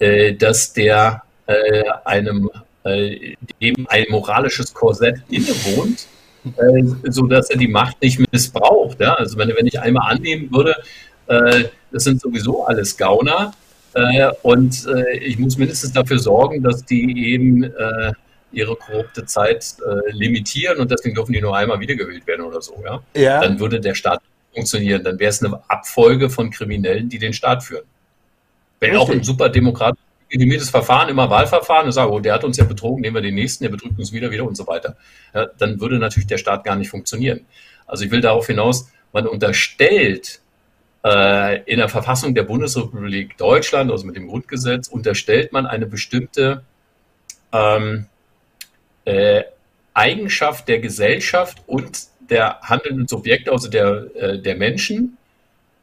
äh dass der äh, einem äh, dem ein moralisches Korsett innewohnt, äh, sodass er die Macht nicht missbraucht. Ja? Also wenn, wenn ich einmal annehmen würde, äh, das sind sowieso alles Gauner, äh, und äh, ich muss mindestens dafür sorgen, dass die eben äh, ihre korrupte Zeit äh, limitieren und deswegen dürfen die nur einmal wiedergewählt werden oder so. Ja? ja. Dann würde der Staat funktionieren. Dann wäre es eine Abfolge von Kriminellen, die den Staat führen. Wenn auch ein super demokratisch legitimiertes Verfahren, immer Wahlverfahren, und sage, oh, der hat uns ja betrogen, nehmen wir den nächsten, der betrügt uns wieder, wieder und so weiter. Ja, dann würde natürlich der Staat gar nicht funktionieren. Also ich will darauf hinaus, man unterstellt äh, in der Verfassung der Bundesrepublik Deutschland, also mit dem Grundgesetz, unterstellt man eine bestimmte ähm, äh, Eigenschaft der Gesellschaft und der handelnden Subjekte, also der, äh, der Menschen,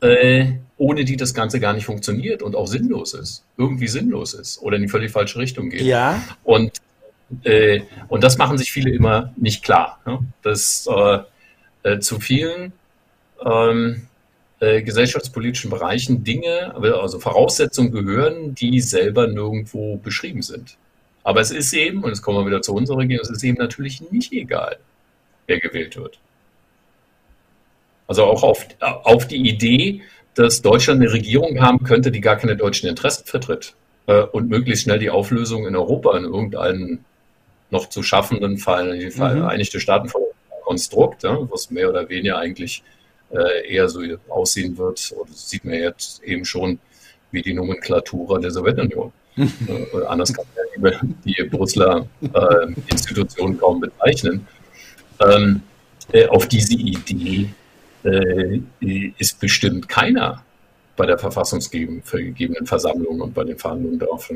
äh, ohne die das Ganze gar nicht funktioniert und auch sinnlos ist, irgendwie sinnlos ist oder in die völlig falsche Richtung geht. Ja. Und, äh, und das machen sich viele immer nicht klar. Ne? Dass äh, äh, zu vielen ähm, äh, gesellschaftspolitischen Bereichen Dinge, also Voraussetzungen gehören, die selber nirgendwo beschrieben sind. Aber es ist eben, und jetzt kommen wir wieder zu unserer Regierung, es ist eben natürlich nicht egal, wer gewählt wird. Also auch auf, auf die Idee, dass Deutschland eine Regierung haben könnte, die gar keine deutschen Interessen vertritt äh, und möglichst schnell die Auflösung in Europa in irgendeinen noch zu schaffenden Fall, mhm. Vereinigte Staaten Konstrukt, ja, was mehr oder weniger eigentlich äh, eher so aussehen wird, oder sieht man jetzt eben schon wie die Nomenklatura der Sowjetunion. äh, anders kann man ja die, die Brüsseler äh, Institutionen kaum bezeichnen. Ähm, äh, auf diese Idee äh, ist bestimmt keiner bei der verfassungsgebenden Versammlung und bei den Verhandlungen darauf äh,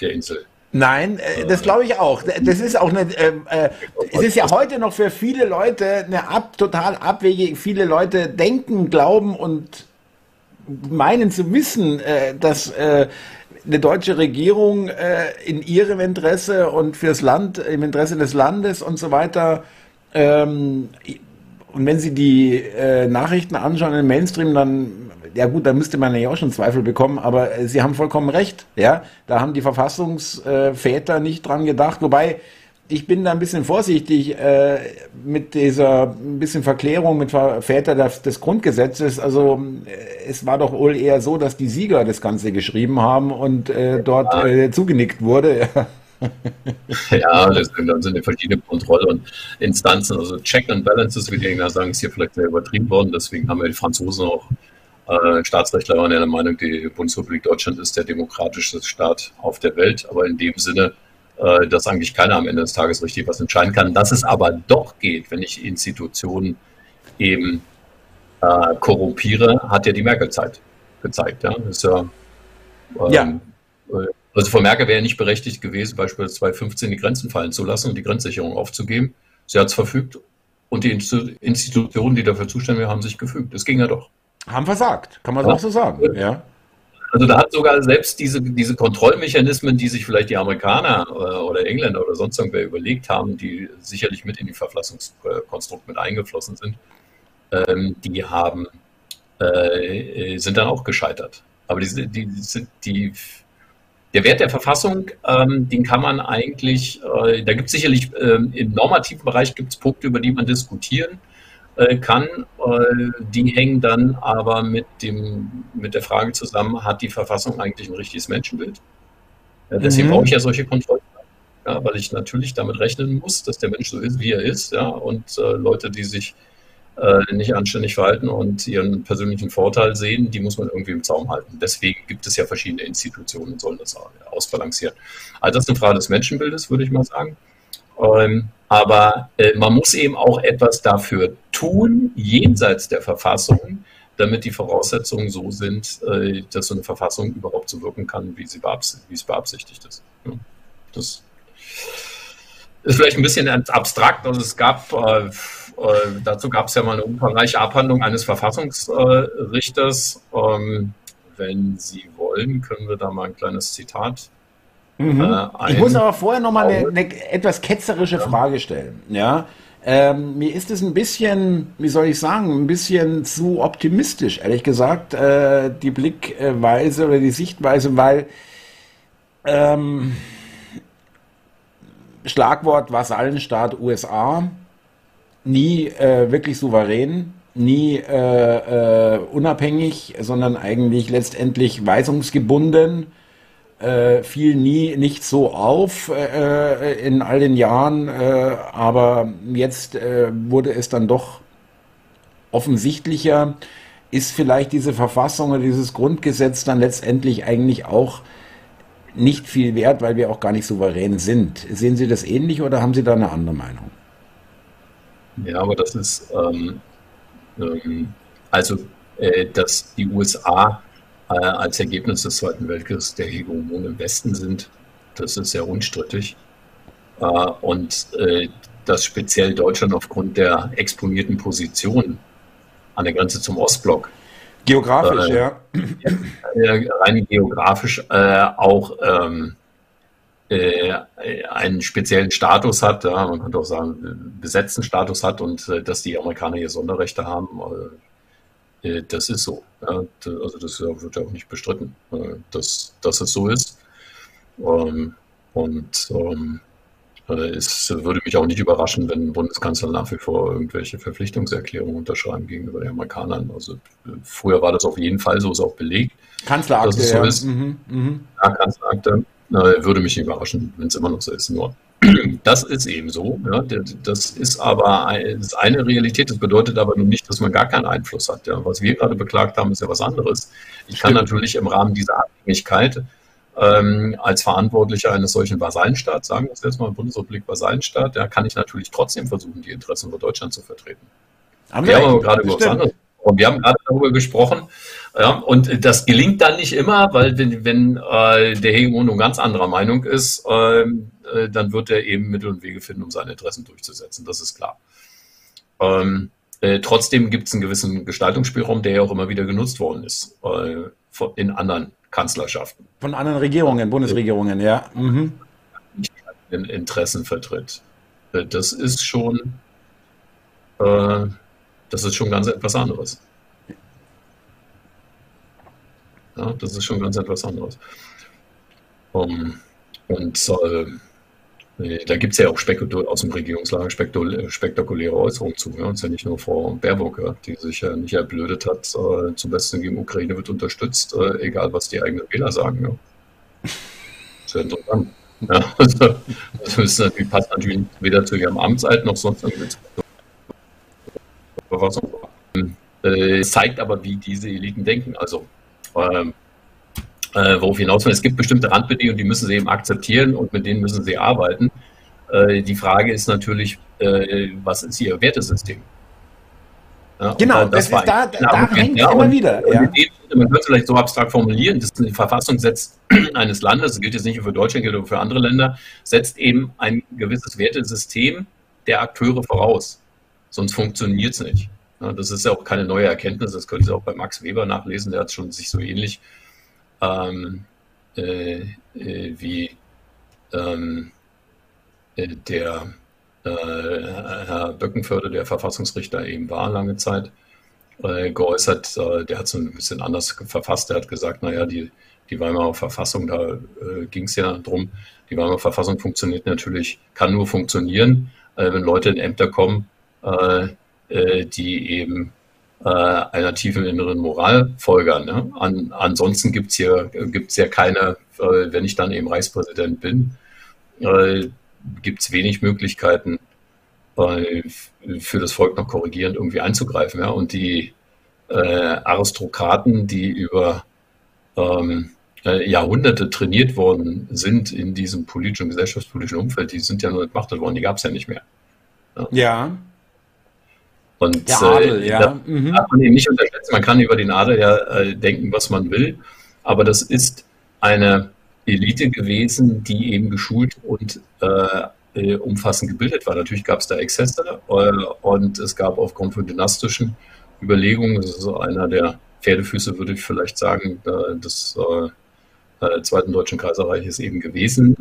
der Insel Nein, äh, das glaube ich auch. Das ist auch eine, äh, äh, es ist ja heute noch für viele Leute eine ab, total abwegig. Viele Leute denken, glauben und meinen zu wissen, äh, dass äh, eine deutsche Regierung äh, in ihrem Interesse und fürs Land, im Interesse des Landes und so weiter ähm, und wenn Sie die äh, Nachrichten anschauen im Mainstream, dann, ja gut, da müsste man ja auch schon Zweifel bekommen, aber äh, Sie haben vollkommen recht, ja. Da haben die Verfassungsväter nicht dran gedacht, wobei ich bin da ein bisschen vorsichtig äh, mit dieser ein bisschen Verklärung mit Väter des, des Grundgesetzes. Also äh, es war doch wohl eher so, dass die Sieger das Ganze geschrieben haben und äh, dort äh, zugenickt wurde. ja, das sind, dann sind verschiedene Kontrolle- und Instanzen, also Check and Balances, wie die Engländer sagen, ist hier vielleicht sehr übertrieben worden. Deswegen haben wir die Franzosen auch, äh, Staatsrechtler waren ja der Meinung, die Bundesrepublik Deutschland ist der demokratischste Staat auf der Welt. Aber in dem Sinne, äh, dass eigentlich keiner am Ende des Tages richtig was entscheiden kann. Dass es aber doch geht, wenn ich Institutionen eben äh, korrumpiere, hat ja die Merkel-Zeit gezeigt. Ja? Das ist ja, ähm, ja. Äh, also Frau Merkel wäre nicht berechtigt gewesen, beispielsweise 2015 die Grenzen fallen zu lassen und die Grenzsicherung aufzugeben. Sie hat es verfügt und die Institutionen, die dafür zuständig waren, haben sich gefügt. Das ging ja doch. Haben versagt, kann man ja. auch so sagen. Ja. Also da hat sogar selbst diese, diese Kontrollmechanismen, die sich vielleicht die Amerikaner äh, oder Engländer oder sonst irgendwer überlegt haben, die sicherlich mit in die Verfassungskonstrukt mit eingeflossen sind, ähm, die haben, äh, sind dann auch gescheitert. Aber die, die, die, die der Wert der Verfassung, ähm, den kann man eigentlich, äh, da gibt es sicherlich ähm, im normativen Bereich gibt es Punkte, über die man diskutieren äh, kann. Äh, die hängen dann aber mit, dem, mit der Frage zusammen, hat die Verfassung eigentlich ein richtiges Menschenbild? Ja, deswegen mhm. brauche ich ja solche Kontrollen. Ja, weil ich natürlich damit rechnen muss, dass der Mensch so ist, wie er ist, ja, und äh, Leute, die sich äh, nicht anständig verhalten und ihren persönlichen Vorteil sehen, die muss man irgendwie im Zaum halten. Deswegen gibt es ja verschiedene Institutionen, die sollen das ausbalancieren. Also das ist eine Frage des Menschenbildes, würde ich mal sagen. Ähm, aber äh, man muss eben auch etwas dafür tun, jenseits der Verfassung, damit die Voraussetzungen so sind, äh, dass so eine Verfassung überhaupt so wirken kann, wie, sie beabs wie es beabsichtigt ist. Das ist vielleicht ein bisschen abstrakt. Also es gab dazu gab es ja mal eine umfangreiche Abhandlung eines Verfassungsrichters. Ähm, wenn Sie wollen, können wir da mal ein kleines Zitat. Mhm. Äh, ich muss aber vorher noch mal eine, eine etwas ketzerische ja. Frage stellen. Ja, ähm, mir ist es ein bisschen, wie soll ich sagen, ein bisschen zu optimistisch, ehrlich gesagt, äh, die Blickweise oder die Sichtweise, weil ähm, Schlagwort Vasallenstaat USA nie äh, wirklich souverän, nie äh, äh, unabhängig, sondern eigentlich letztendlich weisungsgebunden, äh, fiel nie nicht so auf äh, in all den Jahren, äh, aber jetzt wurde es dann doch offensichtlicher. ist vielleicht diese Verfassung oder dieses Grundgesetz dann letztendlich eigentlich auch nicht viel wert, weil wir auch gar nicht souverän sind. Sehen Sie das ähnlich oder haben Sie da eine andere Meinung? Ja, aber das ist, ähm, ähm, also, äh, dass die USA äh, als Ergebnis des Zweiten Weltkriegs der Hegemon im Westen sind, das ist sehr unstrittig. Äh, und äh, dass speziell Deutschland aufgrund der exponierten Position an der Grenze zum Ostblock Geografisch, äh, ja. Rein geografisch äh, auch ähm, äh, einen speziellen Status hat, ja, man könnte auch sagen, besetzten Status hat und äh, dass die Amerikaner hier Sonderrechte haben, äh, das ist so. Ja. Also das wird ja auch nicht bestritten, äh, dass, dass es so ist. Ähm, und ähm, es würde mich auch nicht überraschen, wenn ein Bundeskanzler nach wie vor irgendwelche Verpflichtungserklärungen unterschreiben gegenüber den Amerikanern. Also früher war das auf jeden Fall so, ist auch belegt. Kanzlerakte, so ja. Ist. Mhm, mh. ja, Kanzlerakte. Würde mich überraschen, wenn es immer noch so ist. Nur das ist eben so. Ja, das ist aber eine Realität. Das bedeutet aber nicht, dass man gar keinen Einfluss hat. Ja. Was wir gerade beklagt haben, ist ja was anderes. Ich kann natürlich im Rahmen dieser Abhängigkeit ähm, als Verantwortlicher eines solchen Vasallenstaats, sagen wir es jetzt mal, Bundesrepublik Vasallenstaat, da kann ich natürlich trotzdem versuchen, die Interessen von Deutschland zu vertreten. Haben wir, wir haben aber gerade über was anderes und wir haben gerade darüber gesprochen. Ja, und das gelingt dann nicht immer, weil wenn, wenn äh, der Hegemon nun ganz anderer Meinung ist, ähm, äh, dann wird er eben Mittel und Wege finden, um seine Interessen durchzusetzen. Das ist klar. Ähm, äh, trotzdem gibt es einen gewissen Gestaltungsspielraum, der ja auch immer wieder genutzt worden ist äh, in anderen Kanzlerschaften. Von anderen Regierungen, Bundesregierungen, ja. Mhm. Interessen vertritt. Äh, das ist schon, äh, das ist schon ganz etwas anderes. Ja, das ist schon ganz etwas anderes. Um, und äh, äh, da gibt es ja auch aus dem Regierungslager spektakuläre Äußerungen zu. Ja. Und es ist ja nicht nur Frau Baerbock, ja, die sich ja nicht erblödet hat, äh, zum Besten gegen Ukraine wird unterstützt, äh, egal was die eigenen Wähler sagen. Ja. Sehr interessant. Ja, also, das natürlich, passt natürlich weder zu ihrem Amtsalter noch sonst Verfassung. Äh, zeigt aber, wie diese Eliten denken. Also, ähm, äh, worauf hinaus will. Es gibt bestimmte Randbedingungen, die müssen sie eben akzeptieren und mit denen müssen sie arbeiten. Äh, die Frage ist natürlich, äh, was ist ihr Wertesystem? Ja, genau, das, das ist da, da hängt ja, immer wieder. Ja. Dem, man könnte vielleicht so abstrakt formulieren, dass die Verfassung setzt eines Landes, das gilt jetzt nicht nur für Deutschland, gilt auch für andere Länder, setzt eben ein gewisses Wertesystem der Akteure voraus. Sonst funktioniert es nicht. Das ist ja auch keine neue Erkenntnis, das können Sie auch bei Max Weber nachlesen, der hat schon sich so ähnlich ähm, äh, äh, wie ähm, äh, der äh, Herr Böckenförde, der Verfassungsrichter eben war lange Zeit, äh, geäußert. der hat es ein bisschen anders verfasst. Er hat gesagt, naja, die, die Weimarer Verfassung, da ging es ja drum, die Weimarer Verfassung funktioniert natürlich, kann nur funktionieren, wenn Leute in Ämter kommen, die eben äh, einer tiefen inneren Moral folgern. Ne? An, ansonsten gibt es hier gibt's ja keine, äh, wenn ich dann eben Reichspräsident bin, äh, gibt es wenig Möglichkeiten, äh, für das Volk noch korrigierend irgendwie einzugreifen. Ja? Und die äh, Aristokraten, die über ähm, äh, Jahrhunderte trainiert worden sind in diesem politischen und gesellschaftspolitischen Umfeld, die sind ja nur entmachtet worden, die gab es ja nicht mehr. Ja. ja. Und der Adel, äh, ja. Mhm. darf man eben nicht unterschätzen. Man kann über den Adel ja äh, denken, was man will, aber das ist eine Elite gewesen, die eben geschult und äh, äh umfassend gebildet war. Natürlich gab es da Exzesse äh, und es gab aufgrund von dynastischen Überlegungen, das ist so einer der Pferdefüße, würde ich vielleicht sagen, des äh, Zweiten Deutschen Kaiserreiches eben gewesen.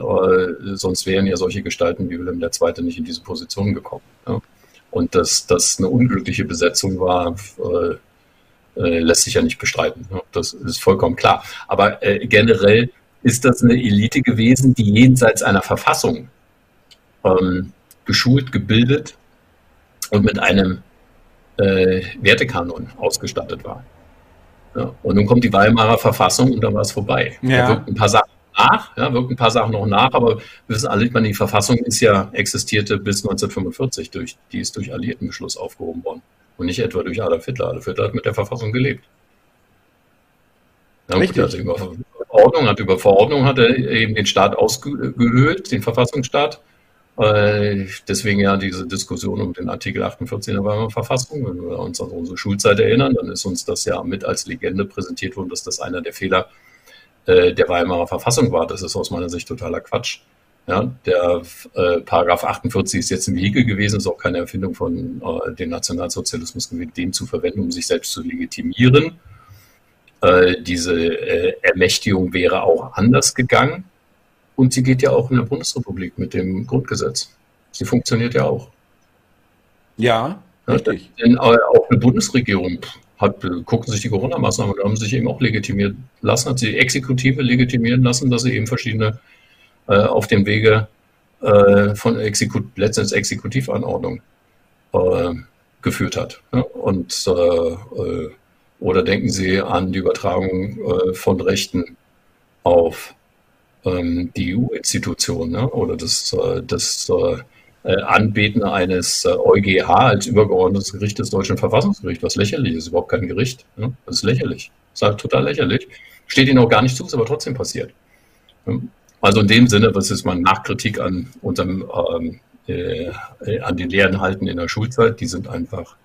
sonst wären ja solche Gestalten wie Wilhelm II. nicht in diese Position gekommen. Ja. Und dass das eine unglückliche Besetzung war, äh, äh, lässt sich ja nicht bestreiten. Das ist vollkommen klar. Aber äh, generell ist das eine Elite gewesen, die jenseits einer Verfassung ähm, geschult, gebildet und mit einem äh, Wertekanon ausgestattet war. Ja, und nun kommt die Weimarer Verfassung und dann war es vorbei. Ja. Da wirkt ein paar Sachen nach, ja, wirken ein paar Sachen noch nach, aber wir wissen alle, meine, die Verfassung ist ja existierte bis 1945 durch, die ist durch Alliiertenbeschluss aufgehoben worden. Und nicht etwa durch Adolf Hitler. Adolf Hitler hat mit der Verfassung gelebt. Ja, Richtig. Gut, über Verordnung, hat über Verordnung hat er eben den Staat ausgehöhlt, den Verfassungsstaat. Äh, deswegen ja diese Diskussion um den Artikel 48 der Weimarer Verfassung. Wenn wir uns an unsere Schulzeit erinnern, dann ist uns das ja mit als Legende präsentiert worden, dass das einer der Fehler äh, der Weimarer Verfassung war. Das ist aus meiner Sicht totaler Quatsch. Ja, der äh, Paragraph 48 ist jetzt ein Vehikel gewesen, ist auch keine Erfindung von äh, dem Nationalsozialismus gewesen, den zu verwenden, um sich selbst zu legitimieren. Äh, diese äh, Ermächtigung wäre auch anders gegangen. Und sie geht ja auch in der Bundesrepublik mit dem Grundgesetz. Sie funktioniert ja auch. Ja, richtig. Denn äh, auch eine Bundesregierung hat, gucken sich die Corona-Maßnahmen und haben sich eben auch legitimiert lassen, hat sie Exekutive legitimieren lassen, dass sie eben verschiedene äh, auf dem Wege äh, von Exekut letztens Exekutivanordnung äh, geführt hat. Ja? Und äh, äh, oder denken Sie an die Übertragung äh, von Rechten auf ähm, die EU-Institutionen ne? oder das, das äh, Anbeten eines äh, EuGH als übergeordnetes Gericht des deutschen Verfassungsgerichts, was lächerlich ist, überhaupt kein Gericht. Ne? Das ist lächerlich. Das ist halt total lächerlich. Steht ihnen auch gar nicht zu, ist aber trotzdem passiert. Also in dem Sinne, was ist meine Nachkritik an unserem, ähm, äh, an den Lehrinhalten in der Schulzeit, die sind einfach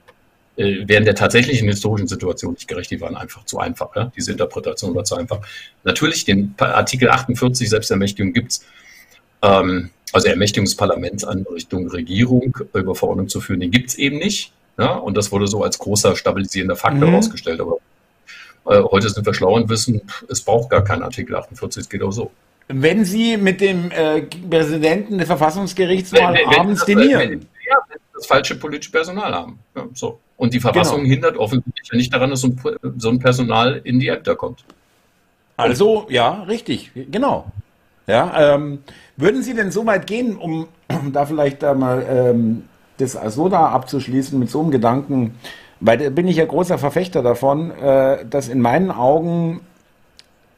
äh, während der tatsächlichen historischen Situation nicht gerecht, die waren einfach zu einfach. Ja? Diese Interpretation war zu einfach. Natürlich, den Artikel 48 Selbstermächtigung gibt es. Ähm, also Ermächtigungsparlaments an Richtung Regierung über Verordnung zu führen, den gibt es eben nicht. Ja? Und das wurde so als großer stabilisierender Faktor mhm. herausgestellt. Aber äh, heute sind wir schlau und wissen, es braucht gar keinen Artikel 48, es geht auch so. Wenn Sie mit dem äh, Präsidenten des Verfassungsgerichts mal wenn, wenn abends das, dinieren. Wenn, ja, wenn Sie das falsche politische Personal haben. Ja, so. Und die Verfassung genau. hindert offensichtlich nicht daran, dass so ein, so ein Personal in die Ämter kommt. Also, ja, richtig, genau. Ja, ähm, würden Sie denn so weit gehen, um da vielleicht da mal ähm, das Asoda abzuschließen mit so einem Gedanken, weil da bin ich ja großer Verfechter davon, äh, dass in meinen Augen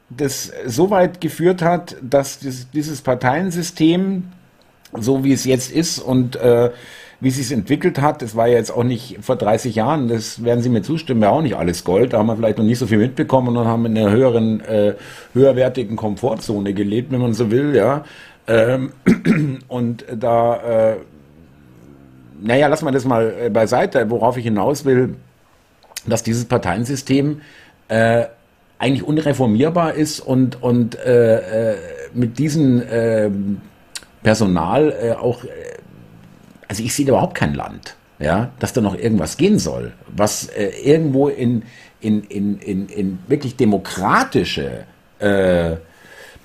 das so weit geführt hat, dass dieses, dieses Parteiensystem, so wie es jetzt ist und äh, wie es entwickelt hat, das war ja jetzt auch nicht vor 30 Jahren, das werden Sie mir zustimmen, ja auch nicht alles Gold, da haben wir vielleicht noch nicht so viel mitbekommen und haben in einer höheren, äh, höherwertigen Komfortzone gelebt, wenn man so will, ja. Ähm, und da, äh, naja, lassen wir das mal äh, beiseite, worauf ich hinaus will, dass dieses Parteiensystem äh, eigentlich unreformierbar ist und, und äh, äh, mit diesem äh, Personal auch, also ich sehe überhaupt kein Land, ja, dass da noch irgendwas gehen soll, was äh, irgendwo in, in, in, in, in wirklich demokratische äh,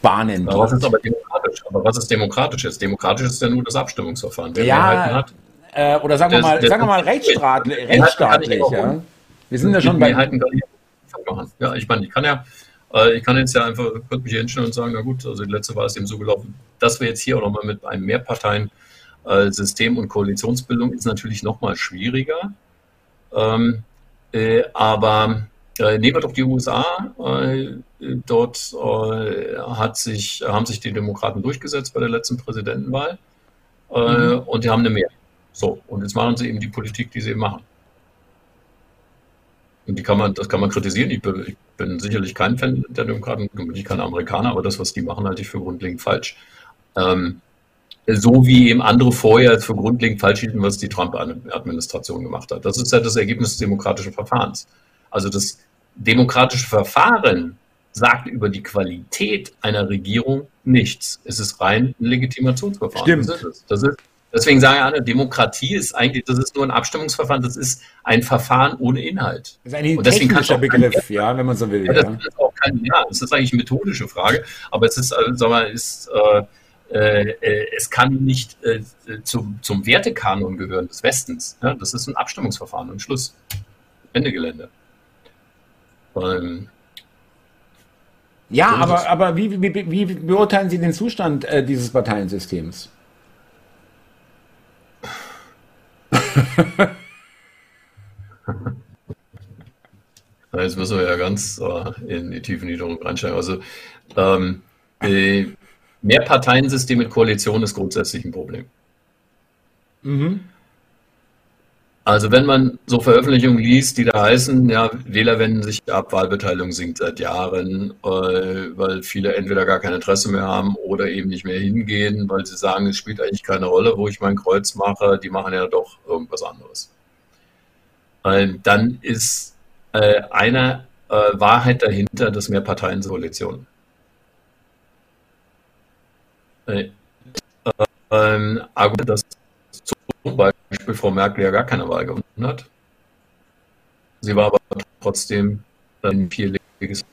Bahnen aber was ist aber demokratisch? Aber was ist demokratisch? Ist demokratisch ist ja nur das Abstimmungsverfahren. Wer ja, hat, äh, oder sagen wir mal, sagen wir mal rechtsstaatlich. rechtsstaatlich ja. Wir sind ja schon bei. Ja, ich meine, ich kann ja, äh, ich kann jetzt ja einfach, könnte mich hier hinstellen und sagen, na gut, also die letzte Wahl ist eben so gelaufen, dass wir jetzt hier auch nochmal mit einem Mehrparteien-System und Koalitionsbildung ist natürlich nochmal schwieriger. Ähm, äh, aber äh, nehmen wir doch die USA. Äh, dort äh, hat sich, haben sich die Demokraten durchgesetzt bei der letzten Präsidentenwahl äh, mhm. und die haben eine Mehrheit. So, und jetzt machen sie eben die Politik, die sie eben machen. Und die kann man, das kann man kritisieren. Ich bin, ich bin sicherlich kein Fan der Demokraten, bin ich kein Amerikaner, aber das, was die machen, halte ich für grundlegend falsch. Ähm, so wie eben andere vorher für grundlegend falsch hielten, was die Trump-Administration gemacht hat. Das ist ja das Ergebnis des demokratischen Verfahrens. Also das demokratische Verfahren sagt über die Qualität einer Regierung nichts. Es ist rein ein Legitimationsverfahren. Stimmt. Das ist das ist, deswegen sage ich alle, Demokratie ist eigentlich, das ist nur ein Abstimmungsverfahren, das ist ein Verfahren ohne Inhalt. Das ist ein Und technischer Begriff, kein, ja, wenn man so will. Ja, das, Ist auch kein, ja, das ist eigentlich eine methodische Frage, aber es ist, also, sag mal, ist, äh, es kann nicht äh, zum, zum Wertekanon gehören des Westens. Ja? Das ist ein Abstimmungsverfahren und Schluss. Ende Gelände. Ähm, ja, aber, aber wie, wie, wie, beurteilen Sie den Zustand äh, dieses Parteiensystems? Jetzt müssen wir ja ganz äh, in die tiefen Niederung reinsteigen. Also ähm, äh, Mehrparteiensystem mit Koalition ist grundsätzlich ein Problem. Mhm. Also wenn man so Veröffentlichungen liest, die da heißen, ja, Wähler wenden sich ab, Wahlbeteiligung sinkt seit Jahren, äh, weil viele entweder gar kein Interesse mehr haben oder eben nicht mehr hingehen, weil sie sagen, es spielt eigentlich keine Rolle, wo ich mein Kreuz mache, die machen ja doch irgendwas anderes. Dann ist äh, eine äh, Wahrheit dahinter, dass mehr Parteien Koalitionen. Äh, ähm, Argument, dass zum Beispiel Frau Merkel ja gar keine Wahl gewonnen hat. Sie war aber trotzdem ein vierlegiges.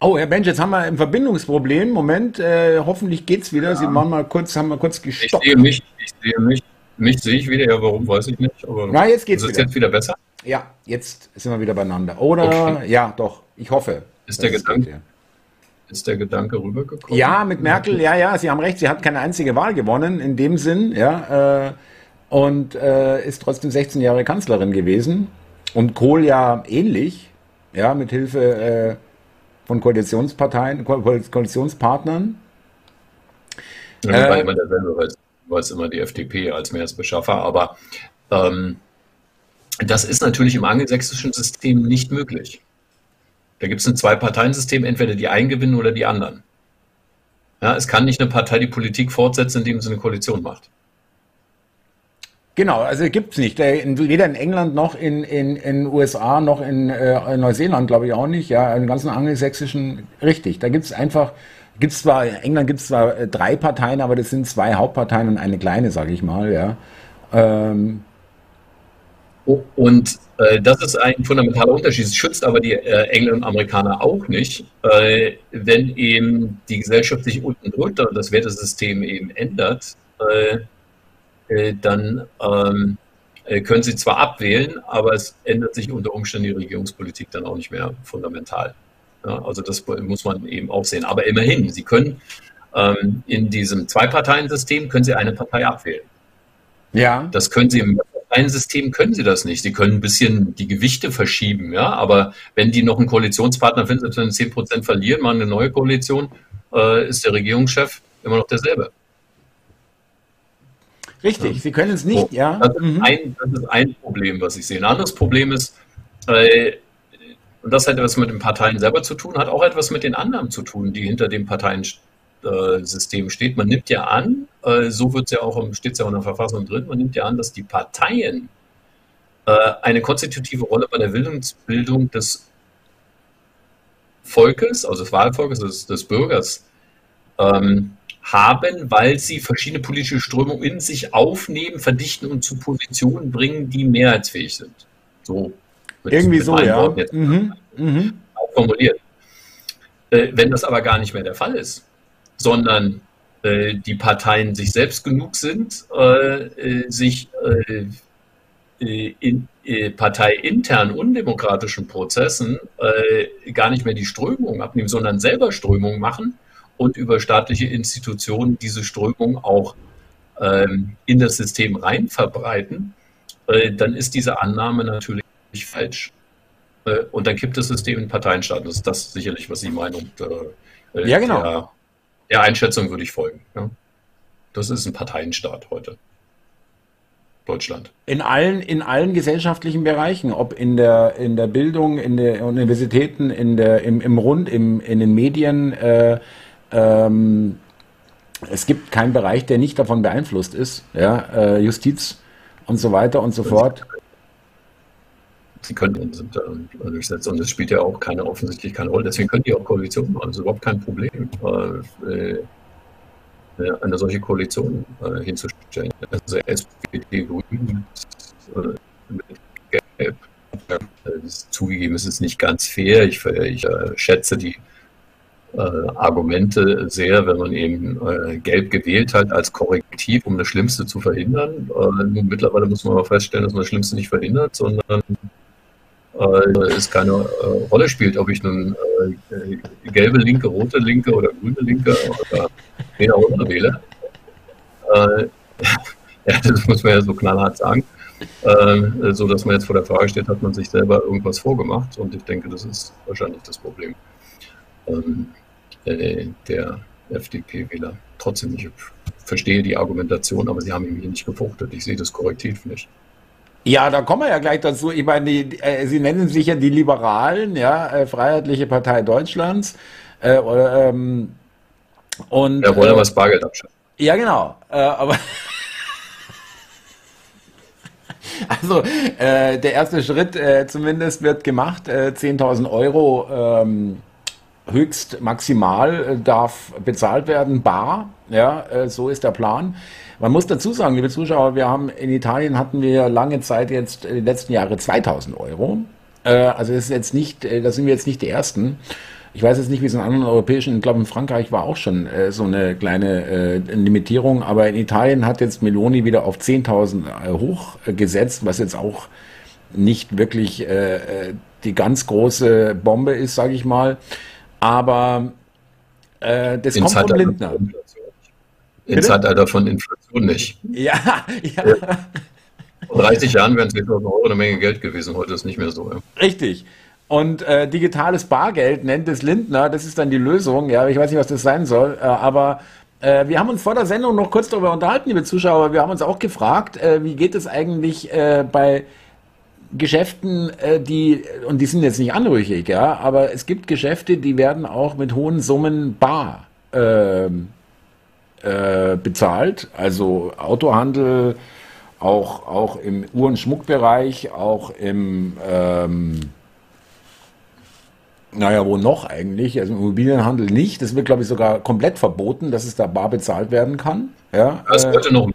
Oh, Herr Bench, jetzt haben wir ein Verbindungsproblem. Moment, äh, hoffentlich geht's wieder. Ja. Sie waren mal kurz, haben mal kurz gestoppt. Ich sehe mich, ich sehe mich, mich sehe ich wieder. Ja, warum weiß ich nicht. Aber Na, jetzt geht's ist wieder. jetzt wieder besser? Ja, jetzt sind wir wieder beieinander. Oder okay. ja, doch. Ich hoffe. Ist der Gedanke? Ist der Gedanke rübergekommen? Ja, mit Merkel, ja, ja, Sie haben recht, sie hat keine einzige Wahl gewonnen, in dem Sinn, ja, äh, und äh, ist trotzdem 16 Jahre Kanzlerin gewesen. Und Kohl ja ähnlich, ja, mit Hilfe äh, von Koalitionsparteien, Ko Koalitionspartnern. Ja, war äh, immer derselbe, weil war es immer die FDP als Mehrheitsbeschaffer, aber ähm, das ist natürlich im angelsächsischen System nicht möglich. Da gibt es ein Zwei-Parteien-System, entweder die einen gewinnen oder die anderen. Ja, es kann nicht eine Partei die Politik fortsetzen, indem sie eine Koalition macht. Genau, also gibt es nicht. Weder in England noch in in, in USA noch in äh, Neuseeland, glaube ich auch nicht. Ja, im ganzen angelsächsischen, richtig. Da gibt es einfach, gibt zwar, in England gibt es zwar äh, drei Parteien, aber das sind zwei Hauptparteien und eine kleine, sage ich mal. Ja. Ähm, und äh, das ist ein fundamentaler Unterschied. Es schützt aber die äh, Engländer und Amerikaner auch nicht, äh, wenn eben die Gesellschaft sich unten drunter und das Wertesystem eben ändert, äh, äh, dann ähm, äh, können sie zwar abwählen, aber es ändert sich unter Umständen die Regierungspolitik dann auch nicht mehr fundamental. Ja, also das muss man eben auch sehen. Aber immerhin, sie können ähm, in diesem Zwei-Parteien-System können sie eine Partei abwählen. Ja. Das können sie im ein System können sie das nicht. Sie können ein bisschen die Gewichte verschieben, ja, aber wenn die noch einen Koalitionspartner finden, selbst wenn sie 10 Prozent verlieren, machen eine neue Koalition, äh, ist der Regierungschef immer noch derselbe. Richtig, Sie können es nicht, so, ja. Das ist, mhm. ein, das ist, ein, Problem, was ich sehe. Ein anderes Problem ist, äh, und das hat etwas mit den Parteien selber zu tun, hat auch etwas mit den anderen zu tun, die hinter den Parteien System steht. Man nimmt ja an, äh, so wird's ja auch, steht es ja auch in der Verfassung drin, man nimmt ja an, dass die Parteien äh, eine konstitutive Rolle bei der Bildungsbildung des Volkes, also des Wahlvolkes, des, des Bürgers, ähm, haben, weil sie verschiedene politische Strömungen in sich aufnehmen, verdichten und zu Positionen bringen, die mehrheitsfähig sind. So. Irgendwie so, ja. Mhm. Mhm. Formuliert. Äh, wenn das aber gar nicht mehr der Fall ist, sondern äh, die Parteien sich selbst genug sind, äh, äh sich äh, äh, in parteiintern undemokratischen Prozessen gar nicht mehr die Strömung abnehmen, sondern selber Strömung machen und über staatliche Institutionen diese Strömung auch ähm, in das System rein verbreiten, dann ist diese Annahme natürlich falsch. und dann kippt das System in Parteienstaaten. Das ist das sicherlich, was Sie meinen. Und, ja, genau. Der, der Einschätzung würde ich folgen. Ja. Das ist ein Parteienstaat heute. Deutschland. In allen, in allen gesellschaftlichen Bereichen, ob in der, in der Bildung, in den Universitäten, in der, im, im Rund, im, in den Medien. Äh, ähm, es gibt keinen Bereich, der nicht davon beeinflusst ist. Ja, äh, Justiz und so weiter und so fort sie können sind da durchsetzen und es spielt ja auch keine offensichtlich keine Rolle. Deswegen können die auch Koalitionen machen, das ist überhaupt kein Problem, äh, eine solche Koalition äh, hinzustellen. Also SPD Grün äh, mit Gelb. zugegeben, es ist nicht ganz fair. Ich, ich äh, schätze die äh, Argumente sehr, wenn man eben äh, gelb gewählt hat als Korrektiv, um das Schlimmste zu verhindern. Äh, mittlerweile muss man aber feststellen, dass man das Schlimmste nicht verhindert, sondern äh, es keine äh, Rolle spielt, ob ich nun äh, gelbe Linke, rote Linke oder grüne Linke oder auch immer wähle. Äh, ja, das muss man ja so knallhart sagen. Äh, so dass man jetzt vor der Frage steht, hat man sich selber irgendwas vorgemacht und ich denke, das ist wahrscheinlich das Problem ähm, äh, der FDP-Wähler. Trotzdem hübsch. verstehe die Argumentation, aber sie haben hier nicht gefruchtet. Ich sehe das Korrektiv nicht. Ja, da kommen wir ja gleich dazu. Ich meine, die, äh, Sie nennen sich ja die Liberalen, ja, äh, Freiheitliche Partei Deutschlands. Äh, ähm, und, ja, wollen aber das Bargeld abschaffen. Ja, genau. Äh, aber also äh, der erste Schritt äh, zumindest wird gemacht. 10.000 Euro ähm, höchst maximal darf bezahlt werden, bar. Ja, so ist der Plan. Man muss dazu sagen, liebe Zuschauer, wir haben in Italien hatten wir lange Zeit jetzt in den letzten Jahren 2000 Euro. Äh, also das ist jetzt nicht, äh, da sind wir jetzt nicht die Ersten. Ich weiß jetzt nicht, wie es in anderen europäischen, ich glaube in Frankreich war auch schon äh, so eine kleine äh, Limitierung, aber in Italien hat jetzt Meloni wieder auf 10.000 äh, hochgesetzt, was jetzt auch nicht wirklich äh, äh die ganz große Bombe ist, sage ich mal. Aber äh, das in kommt vom Lindner. Im Zeitalter von Inflation nicht. Ja, ja. Vor 30 Jahren wären 10.000 Euro eine Menge Geld gewesen, heute ist es nicht mehr so. Ja. Richtig. Und äh, digitales Bargeld nennt es Lindner, das ist dann die Lösung. Ja, ich weiß nicht, was das sein soll, äh, aber äh, wir haben uns vor der Sendung noch kurz darüber unterhalten, liebe Zuschauer. Wir haben uns auch gefragt, äh, wie geht es eigentlich äh, bei Geschäften, die, und die sind jetzt nicht anrüchig, ja, aber es gibt Geschäfte, die werden auch mit hohen Summen bar ähm, äh, bezahlt. Also Autohandel, auch, auch im Uhr- und Schmuckbereich, auch im, ähm, naja, wo noch eigentlich? Also im Immobilienhandel nicht. Das wird, glaube ich, sogar komplett verboten, dass es da bar bezahlt werden kann. Ja, das äh, heute noch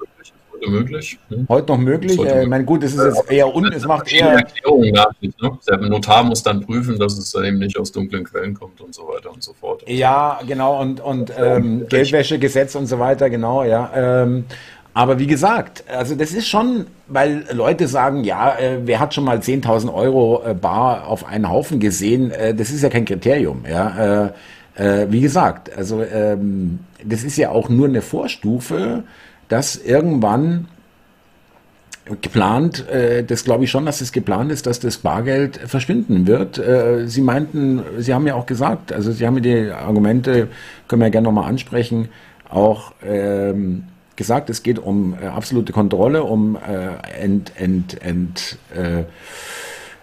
heute möglich. Hm? Heute noch möglich. Heute äh, ich meine, gut, das ist jetzt eher un, es macht eher. Erklärungen nachricht, ne? Der Notar muss dann prüfen, dass es eben nicht aus dunklen Quellen kommt und so weiter und so fort. Ja, genau, und, und ähm, Geldwäschegesetz und so weiter, genau, ja. Ähm, aber wie gesagt, also das ist schon, weil Leute sagen, ja, äh, wer hat schon mal 10.000 Euro äh, bar auf einen Haufen gesehen? Äh, das ist ja kein Kriterium, ja. Äh, äh, wie gesagt, also ähm, das ist ja auch nur eine Vorstufe dass irgendwann geplant, äh, das glaube ich schon, dass es geplant ist, dass das Bargeld verschwinden wird. Äh, Sie meinten, Sie haben ja auch gesagt, also Sie haben die Argumente, können wir ja gerne nochmal ansprechen, auch ähm, gesagt, es geht um äh, absolute Kontrolle, um äh, ent, ent, ent, äh,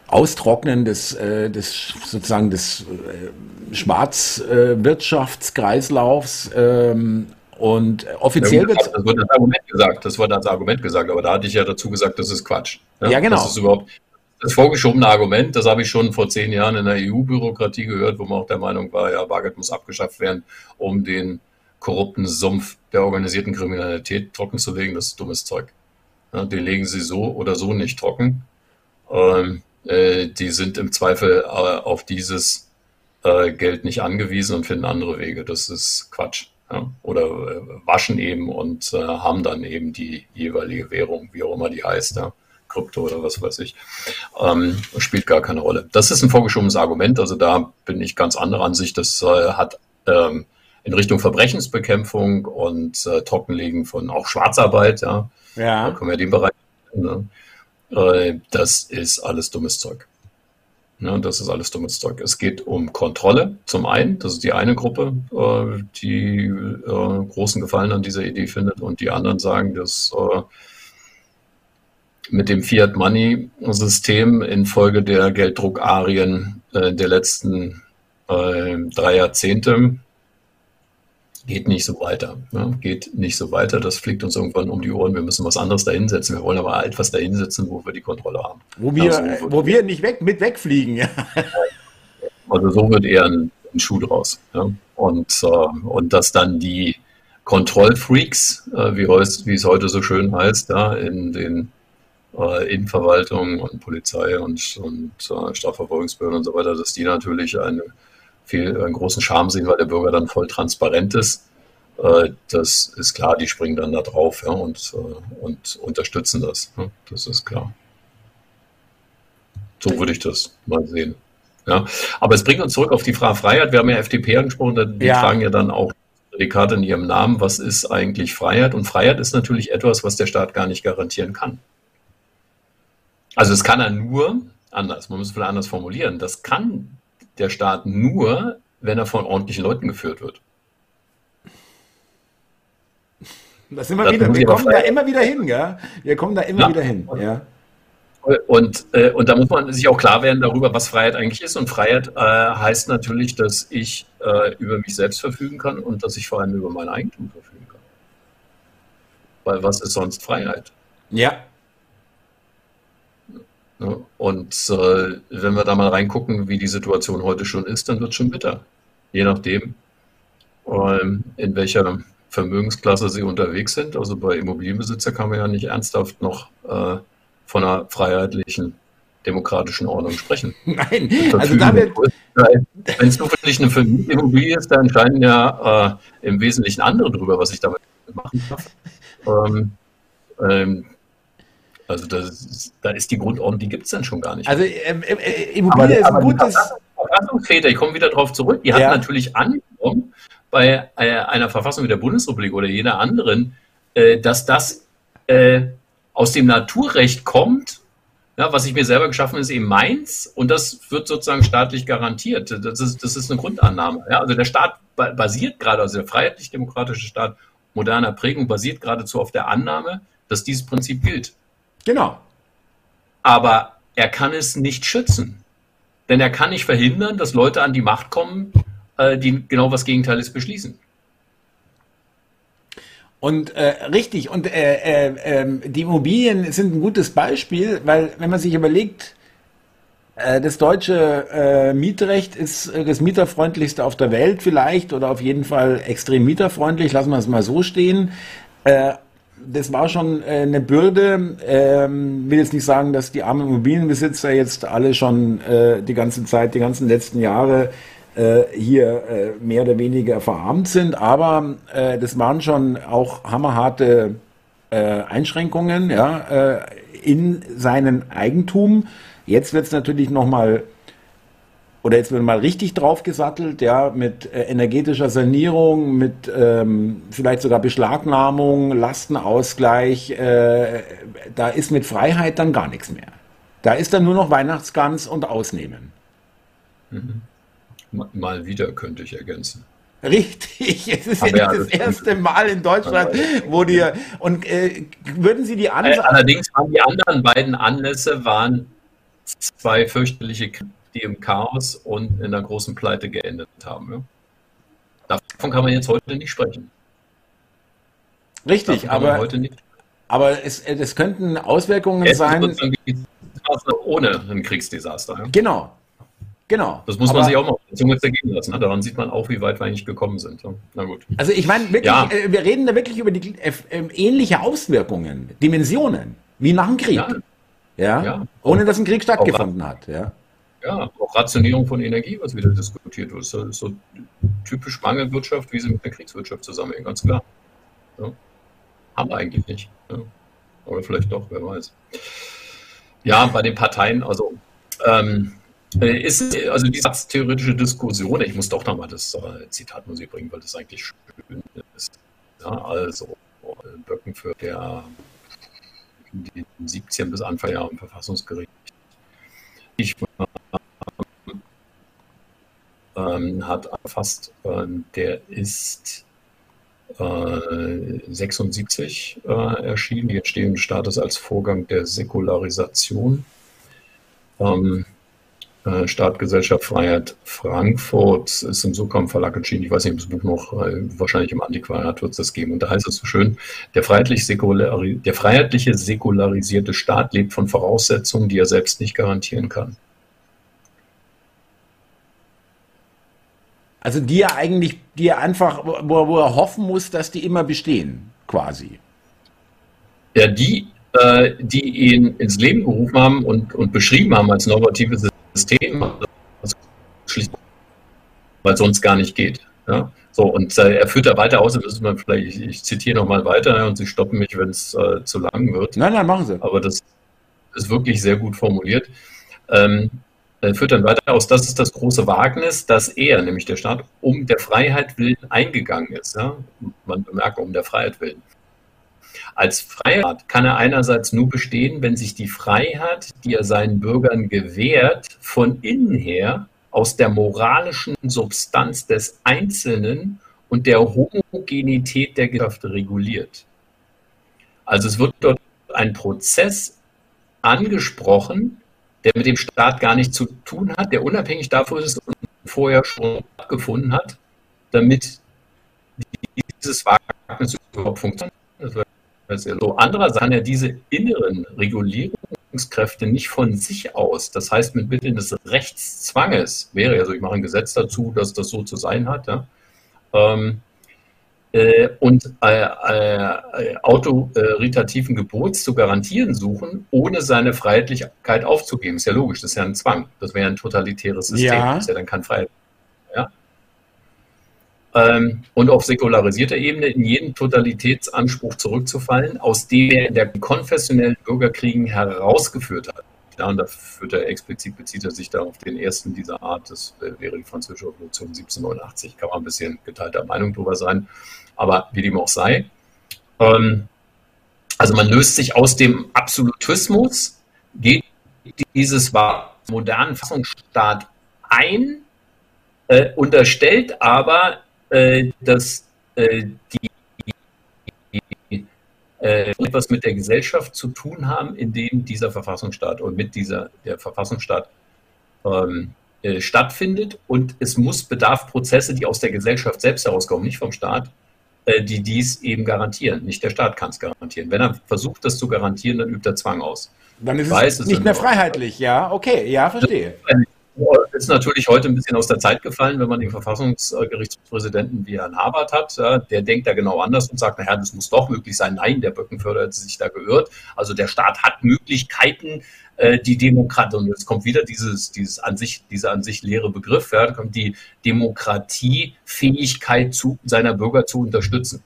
Austrocknen des, äh, des sozusagen des äh, Schwarzwirtschaftskreislaufs, ähm, und offiziell wird Das wurde das Argument gesagt, das wurde das Argument gesagt, aber da hatte ich ja dazu gesagt, das ist Quatsch. Ja, ja genau. Das ist überhaupt das vorgeschobene Argument, das habe ich schon vor zehn Jahren in der EU-Bürokratie gehört, wo man auch der Meinung war, ja, Bargeld muss abgeschafft werden, um den korrupten Sumpf der organisierten Kriminalität trocken zu legen. Das ist dummes Zeug. Ja, den legen sie so oder so nicht trocken. Ähm, äh, die sind im Zweifel äh, auf dieses äh, Geld nicht angewiesen und finden andere Wege. Das ist Quatsch ja, oder äh, waschen eben und äh, haben dann eben die jeweilige Währung, wie auch immer die heißt, ja, Krypto oder was weiß ich, ähm, spielt gar keine Rolle. Das ist ein vorgeschobenes Argument, also da bin ich ganz anderer Ansicht. Das äh, hat ähm, in Richtung Verbrechensbekämpfung und äh, Trockenlegen von auch Schwarzarbeit, ja, ja. da können wir den Bereich, ne? äh, das ist alles dummes Zeug. Ja, das ist alles dummes Zeug. Es geht um Kontrolle zum einen, das ist die eine Gruppe, äh, die äh, großen Gefallen an dieser Idee findet und die anderen sagen, dass äh, mit dem Fiat Money System infolge der Gelddruckarien äh, der letzten äh, drei Jahrzehnte geht nicht so weiter. Ne? Geht nicht so weiter. Das fliegt uns irgendwann um die Ohren. Wir müssen was anderes dahinsetzen. Wir wollen aber etwas dahinsetzen, wo wir die Kontrolle haben. Wo wir, also, wo wir nicht weg, mit wegfliegen. Also so wird eher ein, ein Schuh draus. Ja? Und, äh, und dass dann die Kontrollfreaks, äh, wie, wie, es heute so schön heißt, ja, in den äh, Innenverwaltung und Polizei und, und äh, Strafverfolgungsbehörden und so weiter, dass die natürlich eine viel einen großen Charme sehen, weil der Bürger dann voll transparent ist. Äh, das ist klar, die springen dann da drauf ja, und, äh, und unterstützen das. Ja, das ist klar. So würde ich das mal sehen. Ja, aber es bringt uns zurück auf die Frage Freiheit. Wir haben ja FDP angesprochen, die ja. fragen ja dann auch Prädikat in ihrem Namen, was ist eigentlich Freiheit? Und Freiheit ist natürlich etwas, was der Staat gar nicht garantieren kann. Also es kann er nur anders, man muss es vielleicht anders formulieren, das kann der Staat nur, wenn er von ordentlichen Leuten geführt wird. Das sind wir wieder, wir kommen da immer wieder hin, ja. Wir kommen da immer ja. wieder hin, ja. Und, äh, und da muss man sich auch klar werden darüber, was Freiheit eigentlich ist. Und Freiheit äh, heißt natürlich, dass ich äh, über mich selbst verfügen kann und dass ich vor allem über mein Eigentum verfügen kann. Weil was ist sonst Freiheit? Ja. Und äh, wenn wir da mal reingucken, wie die Situation heute schon ist, dann wird es schon bitter. Je nachdem, ähm, in welcher Vermögensklasse sie unterwegs sind. Also bei Immobilienbesitzer kann man ja nicht ernsthaft noch äh, von einer freiheitlichen demokratischen Ordnung sprechen. Nein, also da wird. Wenn es zufällig eine Familienimmobilie ist, dann entscheiden ja äh, im Wesentlichen andere darüber, was ich damit machen darf. Ähm, ähm, also das, da ist die Grundordnung, die gibt es dann schon gar nicht. Also äh, äh, Immobilie ist ein gutes. Verfassungsväter, ich komme wieder darauf zurück, die ja. hatten natürlich angenommen bei äh, einer Verfassung wie der Bundesrepublik oder jeder anderen, äh, dass das äh, aus dem Naturrecht kommt, ja, was ich mir selber geschaffen habe, ist eben meins und das wird sozusagen staatlich garantiert. Das ist, das ist eine Grundannahme. Ja? Also der Staat basiert gerade, also der freiheitlich-demokratische Staat moderner Prägung basiert geradezu auf der Annahme, dass dieses Prinzip gilt. Genau. Aber er kann es nicht schützen. Denn er kann nicht verhindern, dass Leute an die Macht kommen, äh, die genau was Gegenteiliges beschließen. Und äh, richtig, und äh, äh, ähm, die Immobilien sind ein gutes Beispiel, weil wenn man sich überlegt, äh, das deutsche äh, Mietrecht ist das mieterfreundlichste auf der Welt vielleicht oder auf jeden Fall extrem mieterfreundlich, lassen wir es mal so stehen. Das war schon eine Bürde. Ähm, will jetzt nicht sagen, dass die armen Immobilienbesitzer jetzt alle schon die ganze Zeit, die ganzen letzten Jahre äh, hier äh, mehr oder weniger verarmt sind, aber äh, das waren schon auch hammerharte äh, Einschränkungen ja, äh, in seinem Eigentum. Jetzt wird es natürlich nochmal oder jetzt wird mal richtig draufgesattelt, ja, mit äh, energetischer Sanierung, mit ähm, vielleicht sogar Beschlagnahmung, Lastenausgleich, äh, da ist mit Freiheit dann gar nichts mehr. Da ist dann nur noch Weihnachtsgans und Ausnehmen. Mhm. Mal wieder könnte ich ergänzen. Richtig, es ist Aber ja nicht das erste Mal in Deutschland, wo die und äh, würden Sie die anderen. Allerdings waren die anderen beiden Anlässe waren zwei fürchterliche, die im Chaos und in einer großen Pleite geendet haben. Ja? Davon kann man jetzt heute nicht sprechen. Richtig, aber heute nicht. Aber es, es könnten Auswirkungen es sein. Ohne ein Kriegsdesaster. Ja? Genau, Genau. Das muss man sich auch mal Zunge zergehen lassen. Ne? Daran sieht man auch, wie weit wir eigentlich gekommen sind. Na gut. Also ich meine, wirklich, ja. äh, wir reden da wirklich über die äh, äh, ähnliche Auswirkungen, Dimensionen, wie nach dem Krieg. Ja? ja. Ohne dass ein Krieg stattgefunden hat. Ja. Ja, auch Rationierung von Energie, was wieder diskutiert wird. Das ist so typisch Mangelwirtschaft, wie sie mit der Kriegswirtschaft zusammenhängen, ganz klar. Ja. Haben wir eigentlich nicht. Ja. Aber vielleicht doch, wer weiß. Ja, bei den Parteien, also ähm, äh, ist also diese theoretische Diskussion, ich muss doch nochmal das äh, Zitat Musik bringen, weil das eigentlich schön ist. Ja, also Böcken für der in den 17 bis Anfang Jahre im Verfassungsgericht. Ich ähm, hat erfasst, äh, der ist äh, 76 äh, erschienen, die Entstehung des Staates als Vorgang der Säkularisation. Ähm, äh, Startgesellschaft Freiheit Frankfurt ist im Sokam Verlag erschienen. Ich weiß nicht, ob das Buch noch, äh, wahrscheinlich im Antiquariat wird es das geben. Und da heißt es so schön, der, freiheitlich der freiheitliche säkularisierte Staat lebt von Voraussetzungen, die er selbst nicht garantieren kann. Also die er eigentlich, die er einfach, wo, wo er hoffen muss, dass die immer bestehen, quasi. Ja, die, äh, die ihn ins Leben gerufen haben und, und beschrieben haben als normatives System, weil sonst gar nicht geht. Ja? So, und äh, er führt da weiter aus, ist man vielleicht, ich, ich zitiere nochmal weiter und Sie stoppen mich, wenn es äh, zu lang wird. Nein, nein, machen Sie. Aber das ist wirklich sehr gut formuliert. Ähm, führt dann weiter aus, das ist das große Wagnis, dass er, nämlich der Staat, um der Freiheit willen eingegangen ist. Ja? Man bemerkt, um der Freiheit willen. Als Freiheit kann er einerseits nur bestehen, wenn sich die Freiheit, die er seinen Bürgern gewährt, von innen her aus der moralischen Substanz des Einzelnen und der Homogenität der Gesellschaft reguliert. Also es wird dort ein Prozess angesprochen, der mit dem Staat gar nichts zu tun hat, der unabhängig davon ist und vorher schon stattgefunden hat, damit dieses Wagnis überhaupt funktioniert. So, andererseits kann er diese inneren Regulierungskräfte nicht von sich aus, das heißt mit Mitteln des Rechtszwanges, wäre ja so, ich mache ein Gesetz dazu, dass das so zu sein hat, ja, ähm, äh, und äh, äh, autoritativen Gebots zu garantieren suchen, ohne seine Freiheitlichkeit aufzugeben. Ist ja logisch, das ist ja ein Zwang. Das wäre ein totalitäres System. Ja. Das ist ja dann kein Freiheit. Ja? Ähm, und auf säkularisierter Ebene in jeden Totalitätsanspruch zurückzufallen, aus dem er in der konfessionellen Bürgerkriegen herausgeführt hat. Ja, und da führt er explizit, bezieht er sich da auf den ersten dieser Art, das wäre die Französische Revolution 1789, kann man ein bisschen geteilter Meinung drüber sein, aber wie dem auch sei. Ähm, also man löst sich aus dem Absolutismus, geht dieses modernen Fassungsstaat ein, äh, unterstellt aber, äh, dass äh, die äh, etwas mit der Gesellschaft zu tun haben, in dem dieser Verfassungsstaat und mit dieser der Verfassungsstaat ähm, äh, stattfindet. Und es muss bedarf Prozesse, die aus der Gesellschaft selbst herauskommen, nicht vom Staat, die dies eben garantieren. Nicht der Staat kann es garantieren. Wenn er versucht, das zu garantieren, dann übt er Zwang aus. Dann ist Weiß, es nicht mehr freiheitlich, ja, okay, ja, verstehe ist natürlich heute ein bisschen aus der Zeit gefallen, wenn man den Verfassungsgerichtspräsidenten wie Herrn Habert hat. Der denkt da genau anders und sagt, naja, das muss doch möglich sein. Nein, der Böckenförder hat sich da gehört. Also der Staat hat Möglichkeiten, äh, die Demokratie, und jetzt kommt wieder dieses, dieses an sich, dieser an sich leere Begriff, ja, da kommt die Demokratiefähigkeit zu, seiner Bürger zu unterstützen.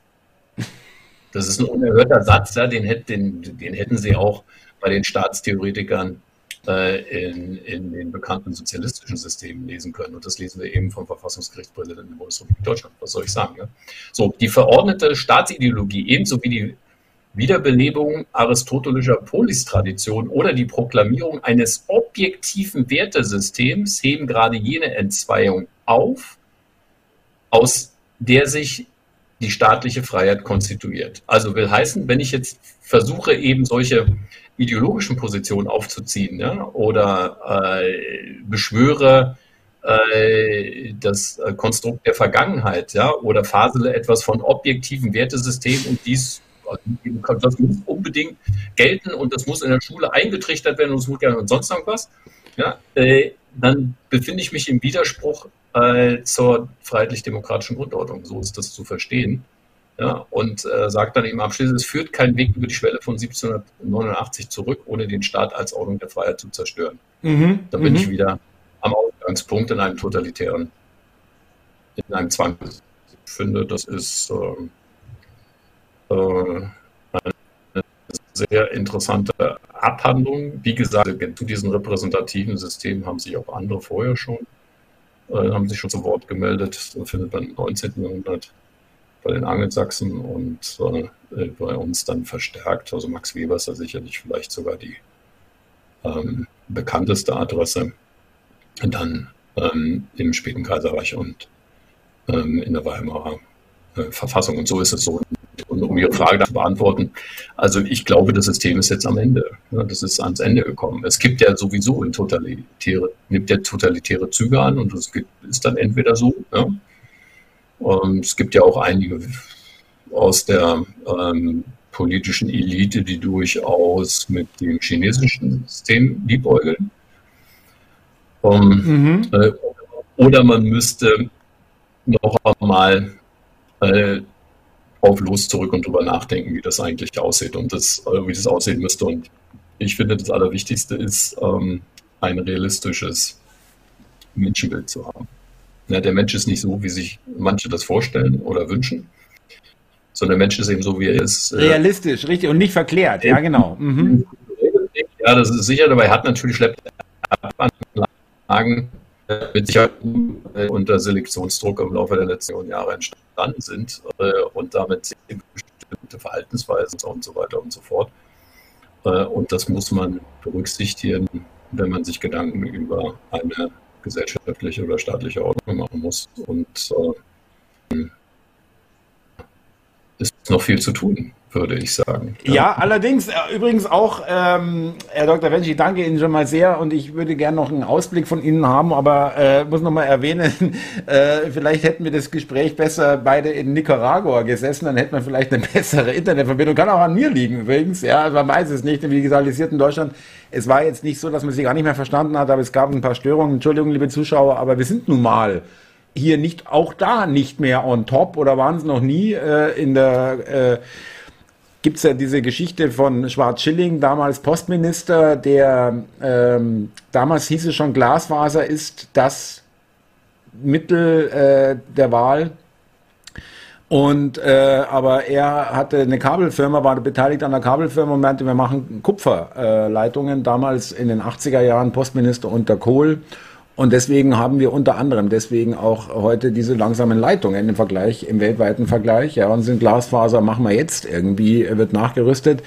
Das ist ein unerhörter Satz, ja, den, den, den hätten sie auch bei den Staatstheoretikern äh, in, in den bekannten sozialistischen Systemen lesen können. Und das lesen wir eben vom Verfassungsgerichtspräsidenten der Bundesrepublik Deutschland. Was soll ich sagen? Ja? So, die verordnete Staatsideologie ebenso wie die Wiederbelebung aristotelischer Polistradition oder die Proklamierung eines objektiven Wertesystems heben gerade jene Entzweiung auf, aus der sich die staatliche Freiheit konstituiert. Also will heißen, wenn ich jetzt versuche, eben solche ideologischen Positionen aufzuziehen ja, oder äh, beschwöre äh, das äh, Konstrukt der Vergangenheit ja, oder fasele etwas von objektiven Wertesystemen und dies das muss unbedingt gelten und das muss in der Schule eingetrichtert werden und es muss gerne und sonst irgendwas, ja, äh, dann befinde ich mich im Widerspruch äh, zur freiheitlich-demokratischen Grundordnung. So ist das zu verstehen. Ja, und äh, sagt dann eben abschließend, es führt kein Weg über die Schwelle von 1789 zurück, ohne den Staat als Ordnung der Freiheit zu zerstören. Mhm, da bin ich mhm. wieder am Ausgangspunkt in einem totalitären, in einem Zwang. Ich finde, das ist äh, äh, eine sehr interessante Abhandlung. Wie gesagt, zu diesem repräsentativen System haben sich auch andere vorher schon, äh, haben sich schon zu Wort gemeldet. Das findet man im 19. Jahrhundert bei den Angelsachsen und äh, bei uns dann verstärkt. Also Max Weber ist da sicherlich vielleicht sogar die ähm, bekannteste Adresse. Und dann ähm, im späten Kaiserreich und ähm, in der Weimarer äh, Verfassung. Und so ist es so. Und um Ihre Frage zu beantworten, also ich glaube, das System ist jetzt am Ende. Das ist ans Ende gekommen. Es gibt ja sowieso in totalitäre, nimmt der totalitäre Züge an und es ist dann entweder so, ja, es gibt ja auch einige aus der ähm, politischen Elite, die durchaus mit dem chinesischen System liebäugeln. Um, mhm. äh, oder man müsste noch einmal äh, auf los zurück und darüber nachdenken, wie das eigentlich aussieht und das, äh, wie das aussehen müsste. Und ich finde, das Allerwichtigste ist, ähm, ein realistisches Menschenbild zu haben. Ja, der Mensch ist nicht so, wie sich manche das vorstellen oder wünschen, sondern der Mensch ist eben so, wie er ist. Äh, Realistisch, richtig, und nicht verklärt, ja, genau. Mhm. Ja, das ist sicher, dabei hat natürlich Schleppanlagen mit Sicherheit äh, unter Selektionsdruck im Laufe der letzten Jahre entstanden sind und damit bestimmte Verhaltensweisen und so weiter und so fort. Und das muss man berücksichtigen, wenn man sich Gedanken über eine gesellschaftliche oder staatliche Ordnung machen muss. Und äh, ist noch viel zu tun würde ich sagen. Ja, ja allerdings, äh, übrigens auch, ähm, Herr Dr. Wensch, ich danke Ihnen schon mal sehr und ich würde gerne noch einen Ausblick von Ihnen haben, aber äh, muss noch mal erwähnen, äh, vielleicht hätten wir das Gespräch besser beide in Nicaragua gesessen, dann hätten wir vielleicht eine bessere Internetverbindung. Kann auch an mir liegen übrigens, ja, man weiß es nicht, im digitalisierten Deutschland. Es war jetzt nicht so, dass man sich gar nicht mehr verstanden hat, aber es gab ein paar Störungen. Entschuldigung, liebe Zuschauer, aber wir sind nun mal hier nicht, auch da nicht mehr on top oder waren es noch nie äh, in der äh, gibt es ja diese Geschichte von Schwarz-Schilling, damals Postminister, der ähm, damals hieß es schon, Glasfaser ist das Mittel äh, der Wahl. Und äh, aber er hatte eine Kabelfirma, war beteiligt an der Kabelfirma und meinte, wir machen Kupferleitungen, damals in den 80er Jahren Postminister unter Kohl. Und deswegen haben wir unter anderem deswegen auch heute diese langsamen Leitungen im Vergleich, im weltweiten Vergleich. Ja, und sind Glasfaser machen wir jetzt irgendwie, wird nachgerüstet.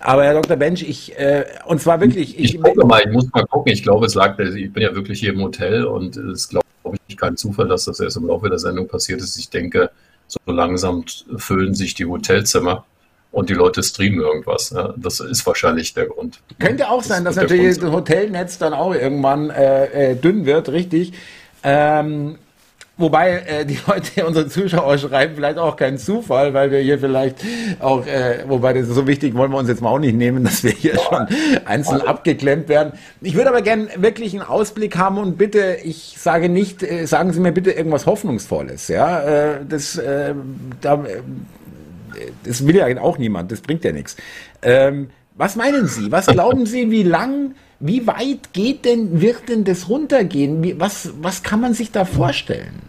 Aber Herr Dr. Bench, ich, äh, und zwar wirklich. Ich, ich gucke mal, ich muss mal gucken. Ich glaube, es lag, ich bin ja wirklich hier im Hotel und es ist, glaube ich, kein Zufall, dass das erst im Laufe der Sendung passiert ist. Ich denke, so langsam füllen sich die Hotelzimmer und die Leute streamen irgendwas. Ja, das ist wahrscheinlich der Grund. Könnte auch sein, das dass natürlich das Hotelnetz dann auch irgendwann äh, äh, dünn wird, richtig. Ähm, wobei äh, die Leute, unsere Zuschauer schreiben, vielleicht auch kein Zufall, weil wir hier vielleicht auch, äh, wobei das ist so wichtig, wollen wir uns jetzt mal auch nicht nehmen, dass wir hier schon einzeln abgeklemmt werden. Ich würde aber gerne wirklich einen Ausblick haben und bitte, ich sage nicht, äh, sagen Sie mir bitte irgendwas Hoffnungsvolles. Ja, äh, das, da das will ja auch niemand, das bringt ja nichts. Ähm, was meinen Sie? Was glauben Sie, wie lang, wie weit geht denn, wird denn das runtergehen? Wie, was, was kann man sich da vorstellen?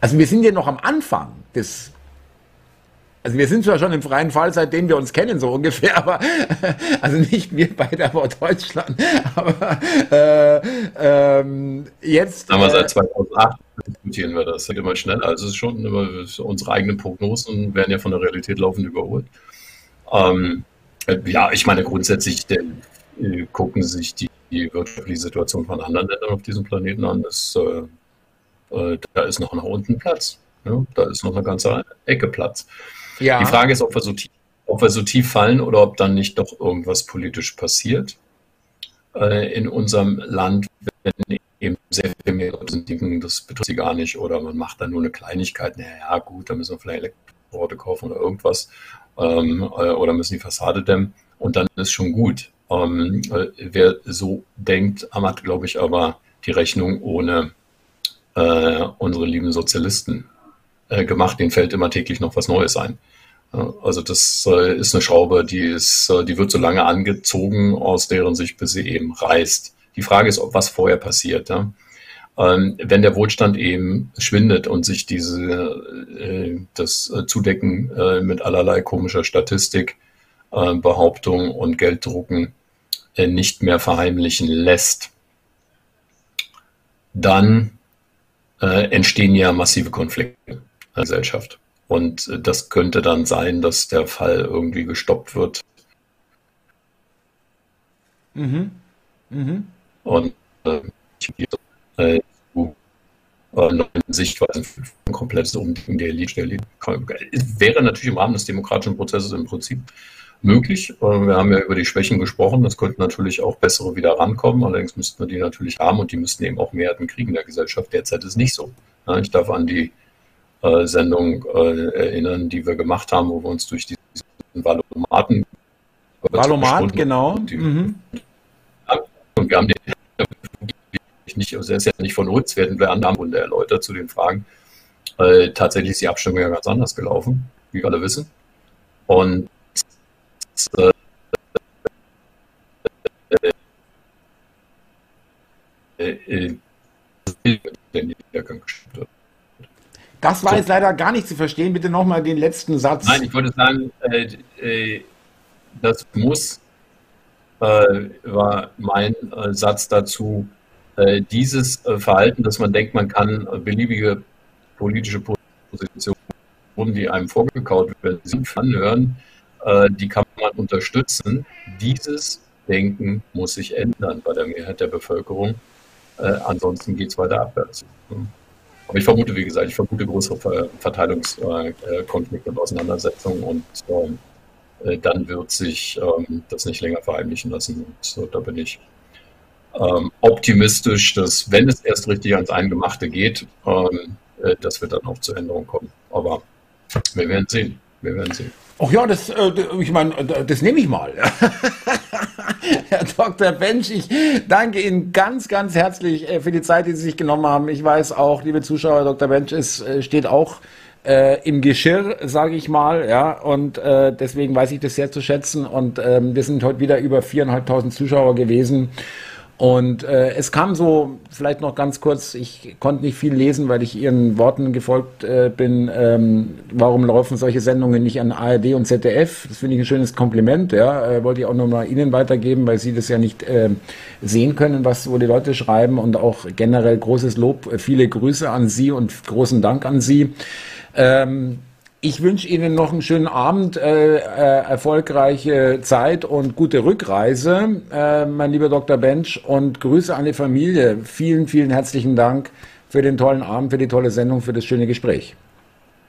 Also wir sind ja noch am Anfang des also wir sind zwar schon im freien Fall, seitdem wir uns kennen, so ungefähr, aber also nicht wir beide, aber Deutschland. Aber äh, ähm, jetzt. Aber seit 2008 äh, diskutieren wir das. Das geht immer schneller. Also es ist schon immer unsere eigenen Prognosen werden ja von der Realität laufend überholt. Ähm, ja, ich meine grundsätzlich denn, äh, gucken sich die, die, wirtschaftliche Situation von anderen Ländern auf diesem Planeten an. Das, äh, äh, da ist noch nach unten Platz. Ja? Da ist noch eine ganze Ecke Platz. Ja. Die Frage ist, ob wir, so tief, ob wir so tief fallen oder ob dann nicht doch irgendwas politisch passiert äh, in unserem Land, wenn eben sehr viel mehr Leute denken, das betrifft sie gar nicht oder man macht dann nur eine Kleinigkeit, naja gut, dann müssen wir vielleicht Elektroauto kaufen oder irgendwas ähm, äh, oder müssen die Fassade dämmen und dann ist schon gut. Ähm, äh, wer so denkt, hat, glaube ich, aber die Rechnung ohne äh, unsere lieben Sozialisten äh, gemacht, denen fällt immer täglich noch was Neues ein. Also das äh, ist eine Schraube, die ist, äh, die wird so lange angezogen, aus deren Sicht, bis sie eben reißt. Die Frage ist, ob was vorher passiert. Ja? Ähm, wenn der Wohlstand eben schwindet und sich diese das Zudecken mit allerlei komischer Statistik, Behauptung und Gelddrucken nicht mehr verheimlichen lässt, dann entstehen ja massive Konflikte. Gesellschaft. Und äh, das könnte dann sein, dass der Fall irgendwie gestoppt wird. Mhm. Mhm. Und äh, äh, neuen Sichtweisen ein komplettes Umdenken der Elite. Wäre natürlich im Rahmen des demokratischen Prozesses im Prinzip möglich. Wir haben ja über die Schwächen gesprochen. Es könnten natürlich auch bessere wieder rankommen. Allerdings müssten wir die natürlich haben und die müssten eben auch Mehrheiten kriegen in der Gesellschaft. Derzeit ist nicht so. Ich darf an die äh, Sendung äh, erinnern, die wir gemacht haben, wo wir uns durch diesen Valomaten. Valomat, genau. Die, mhm. Und wir haben den nicht, also ist ja nicht von uns, werden wir andere Runde erläutert zu den Fragen. Äh, tatsächlich ist die Abstimmung ja ganz anders gelaufen, wie wir alle wissen. Und äh, äh, äh. Das war jetzt leider gar nicht zu verstehen. Bitte nochmal den letzten Satz. Nein, ich wollte sagen, äh, äh, das muss, war mein äh, Satz dazu, äh, dieses äh, Verhalten, dass man denkt, man kann beliebige politische Positionen, die einem vorgekaut werden, anhören, die kann man unterstützen. Dieses Denken muss sich ändern bei der Mehrheit der Bevölkerung. ansonsten geht es weiter abwärts. Aber ich vermute, wie gesagt, ich vermute größere Verteilungskonflikte und Auseinandersetzungen und äh, dann wird sich ähm, das nicht länger verheimlichen lassen. Und so, da bin ich ähm, optimistisch, dass wenn es erst richtig ans Eingemachte geht, ähm, äh, dass wir dann auch zur Änderung kommen. Aber wir werden sehen. Wir werden sehen. Ach ja, das, äh, ich meine, das nehme ich mal. Herr Dr. Bench, ich danke Ihnen ganz, ganz herzlich äh, für die Zeit, die Sie sich genommen haben. Ich weiß auch, liebe Zuschauer, Dr. Bench äh, steht auch äh, im Geschirr, sage ich mal, ja, und äh, deswegen weiß ich das sehr zu schätzen. Und ähm, wir sind heute wieder über viereinhalbtausend Zuschauer gewesen. Und äh, es kam so, vielleicht noch ganz kurz, ich konnte nicht viel lesen, weil ich Ihren Worten gefolgt äh, bin. Ähm, warum laufen solche Sendungen nicht an ARD und ZDF? Das finde ich ein schönes Kompliment. Ja, äh, wollte ich auch nochmal Ihnen weitergeben, weil Sie das ja nicht äh, sehen können, was wo die Leute schreiben und auch generell großes Lob, viele Grüße an Sie und großen Dank an Sie. Ähm, ich wünsche Ihnen noch einen schönen Abend, äh, äh, erfolgreiche Zeit und gute Rückreise, äh, mein lieber Dr. Bench, und Grüße an die Familie. Vielen, vielen herzlichen Dank für den tollen Abend, für die tolle Sendung, für das schöne Gespräch.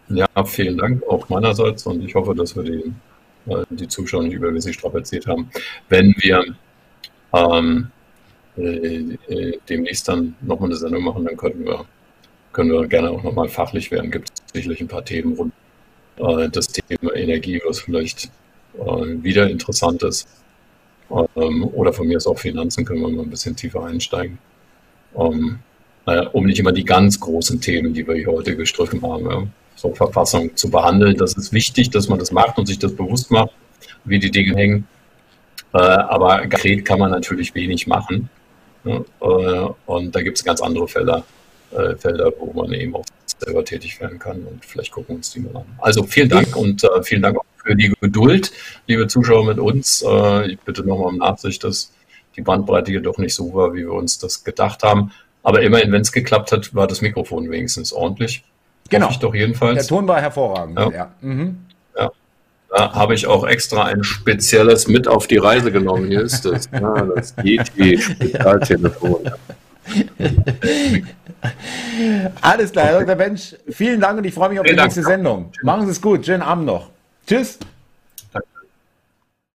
Ja, vielen Dank auch meinerseits und ich hoffe, dass wir die, äh, die Zuschauer nicht übermäßig strapaziert haben. Wenn wir ähm, äh, äh, demnächst dann nochmal eine Sendung machen, dann können wir, können wir gerne auch nochmal fachlich werden. Gibt es sicherlich ein paar Themen rund äh, das Thema Energie, was vielleicht äh, wieder interessant ist. Ähm, oder von mir aus auch Finanzen können wir mal ein bisschen tiefer einsteigen. Um, ähm, um nicht immer die ganz großen Themen, die wir hier heute gestriffen haben, ja, so Verfassung zu behandeln. Das ist wichtig, dass man das macht und sich das bewusst macht, wie die Dinge hängen. Äh, aber konkret kann man natürlich wenig machen. und da gibt es ganz andere Felder, Felder, wo man eben auch selber tätig werden kann. Und vielleicht gucken wir uns die mal an. Also vielen Dank und äh, vielen Dank auch für die Geduld, liebe Zuschauer mit uns. Äh, ich bitte nochmal um Nachsicht, dass die Bandbreite hier doch nicht so war, wie wir uns das gedacht haben. Aber immerhin, wenn es geklappt hat, war das Mikrofon wenigstens ordentlich. Genau. ich doch jedenfalls. Der Ton war hervorragend. Ja. ja. Mhm. ja. Da habe ich auch extra ein spezielles mit auf die Reise genommen. Hier ist das. Ja, das GT-Spezialtelefon. Alles klar, Herr Dr. Bench. Vielen Dank und ich freue mich auf Vielen die nächste Dank. Sendung. Machen Sie es gut. Schönen Abend noch. Tschüss.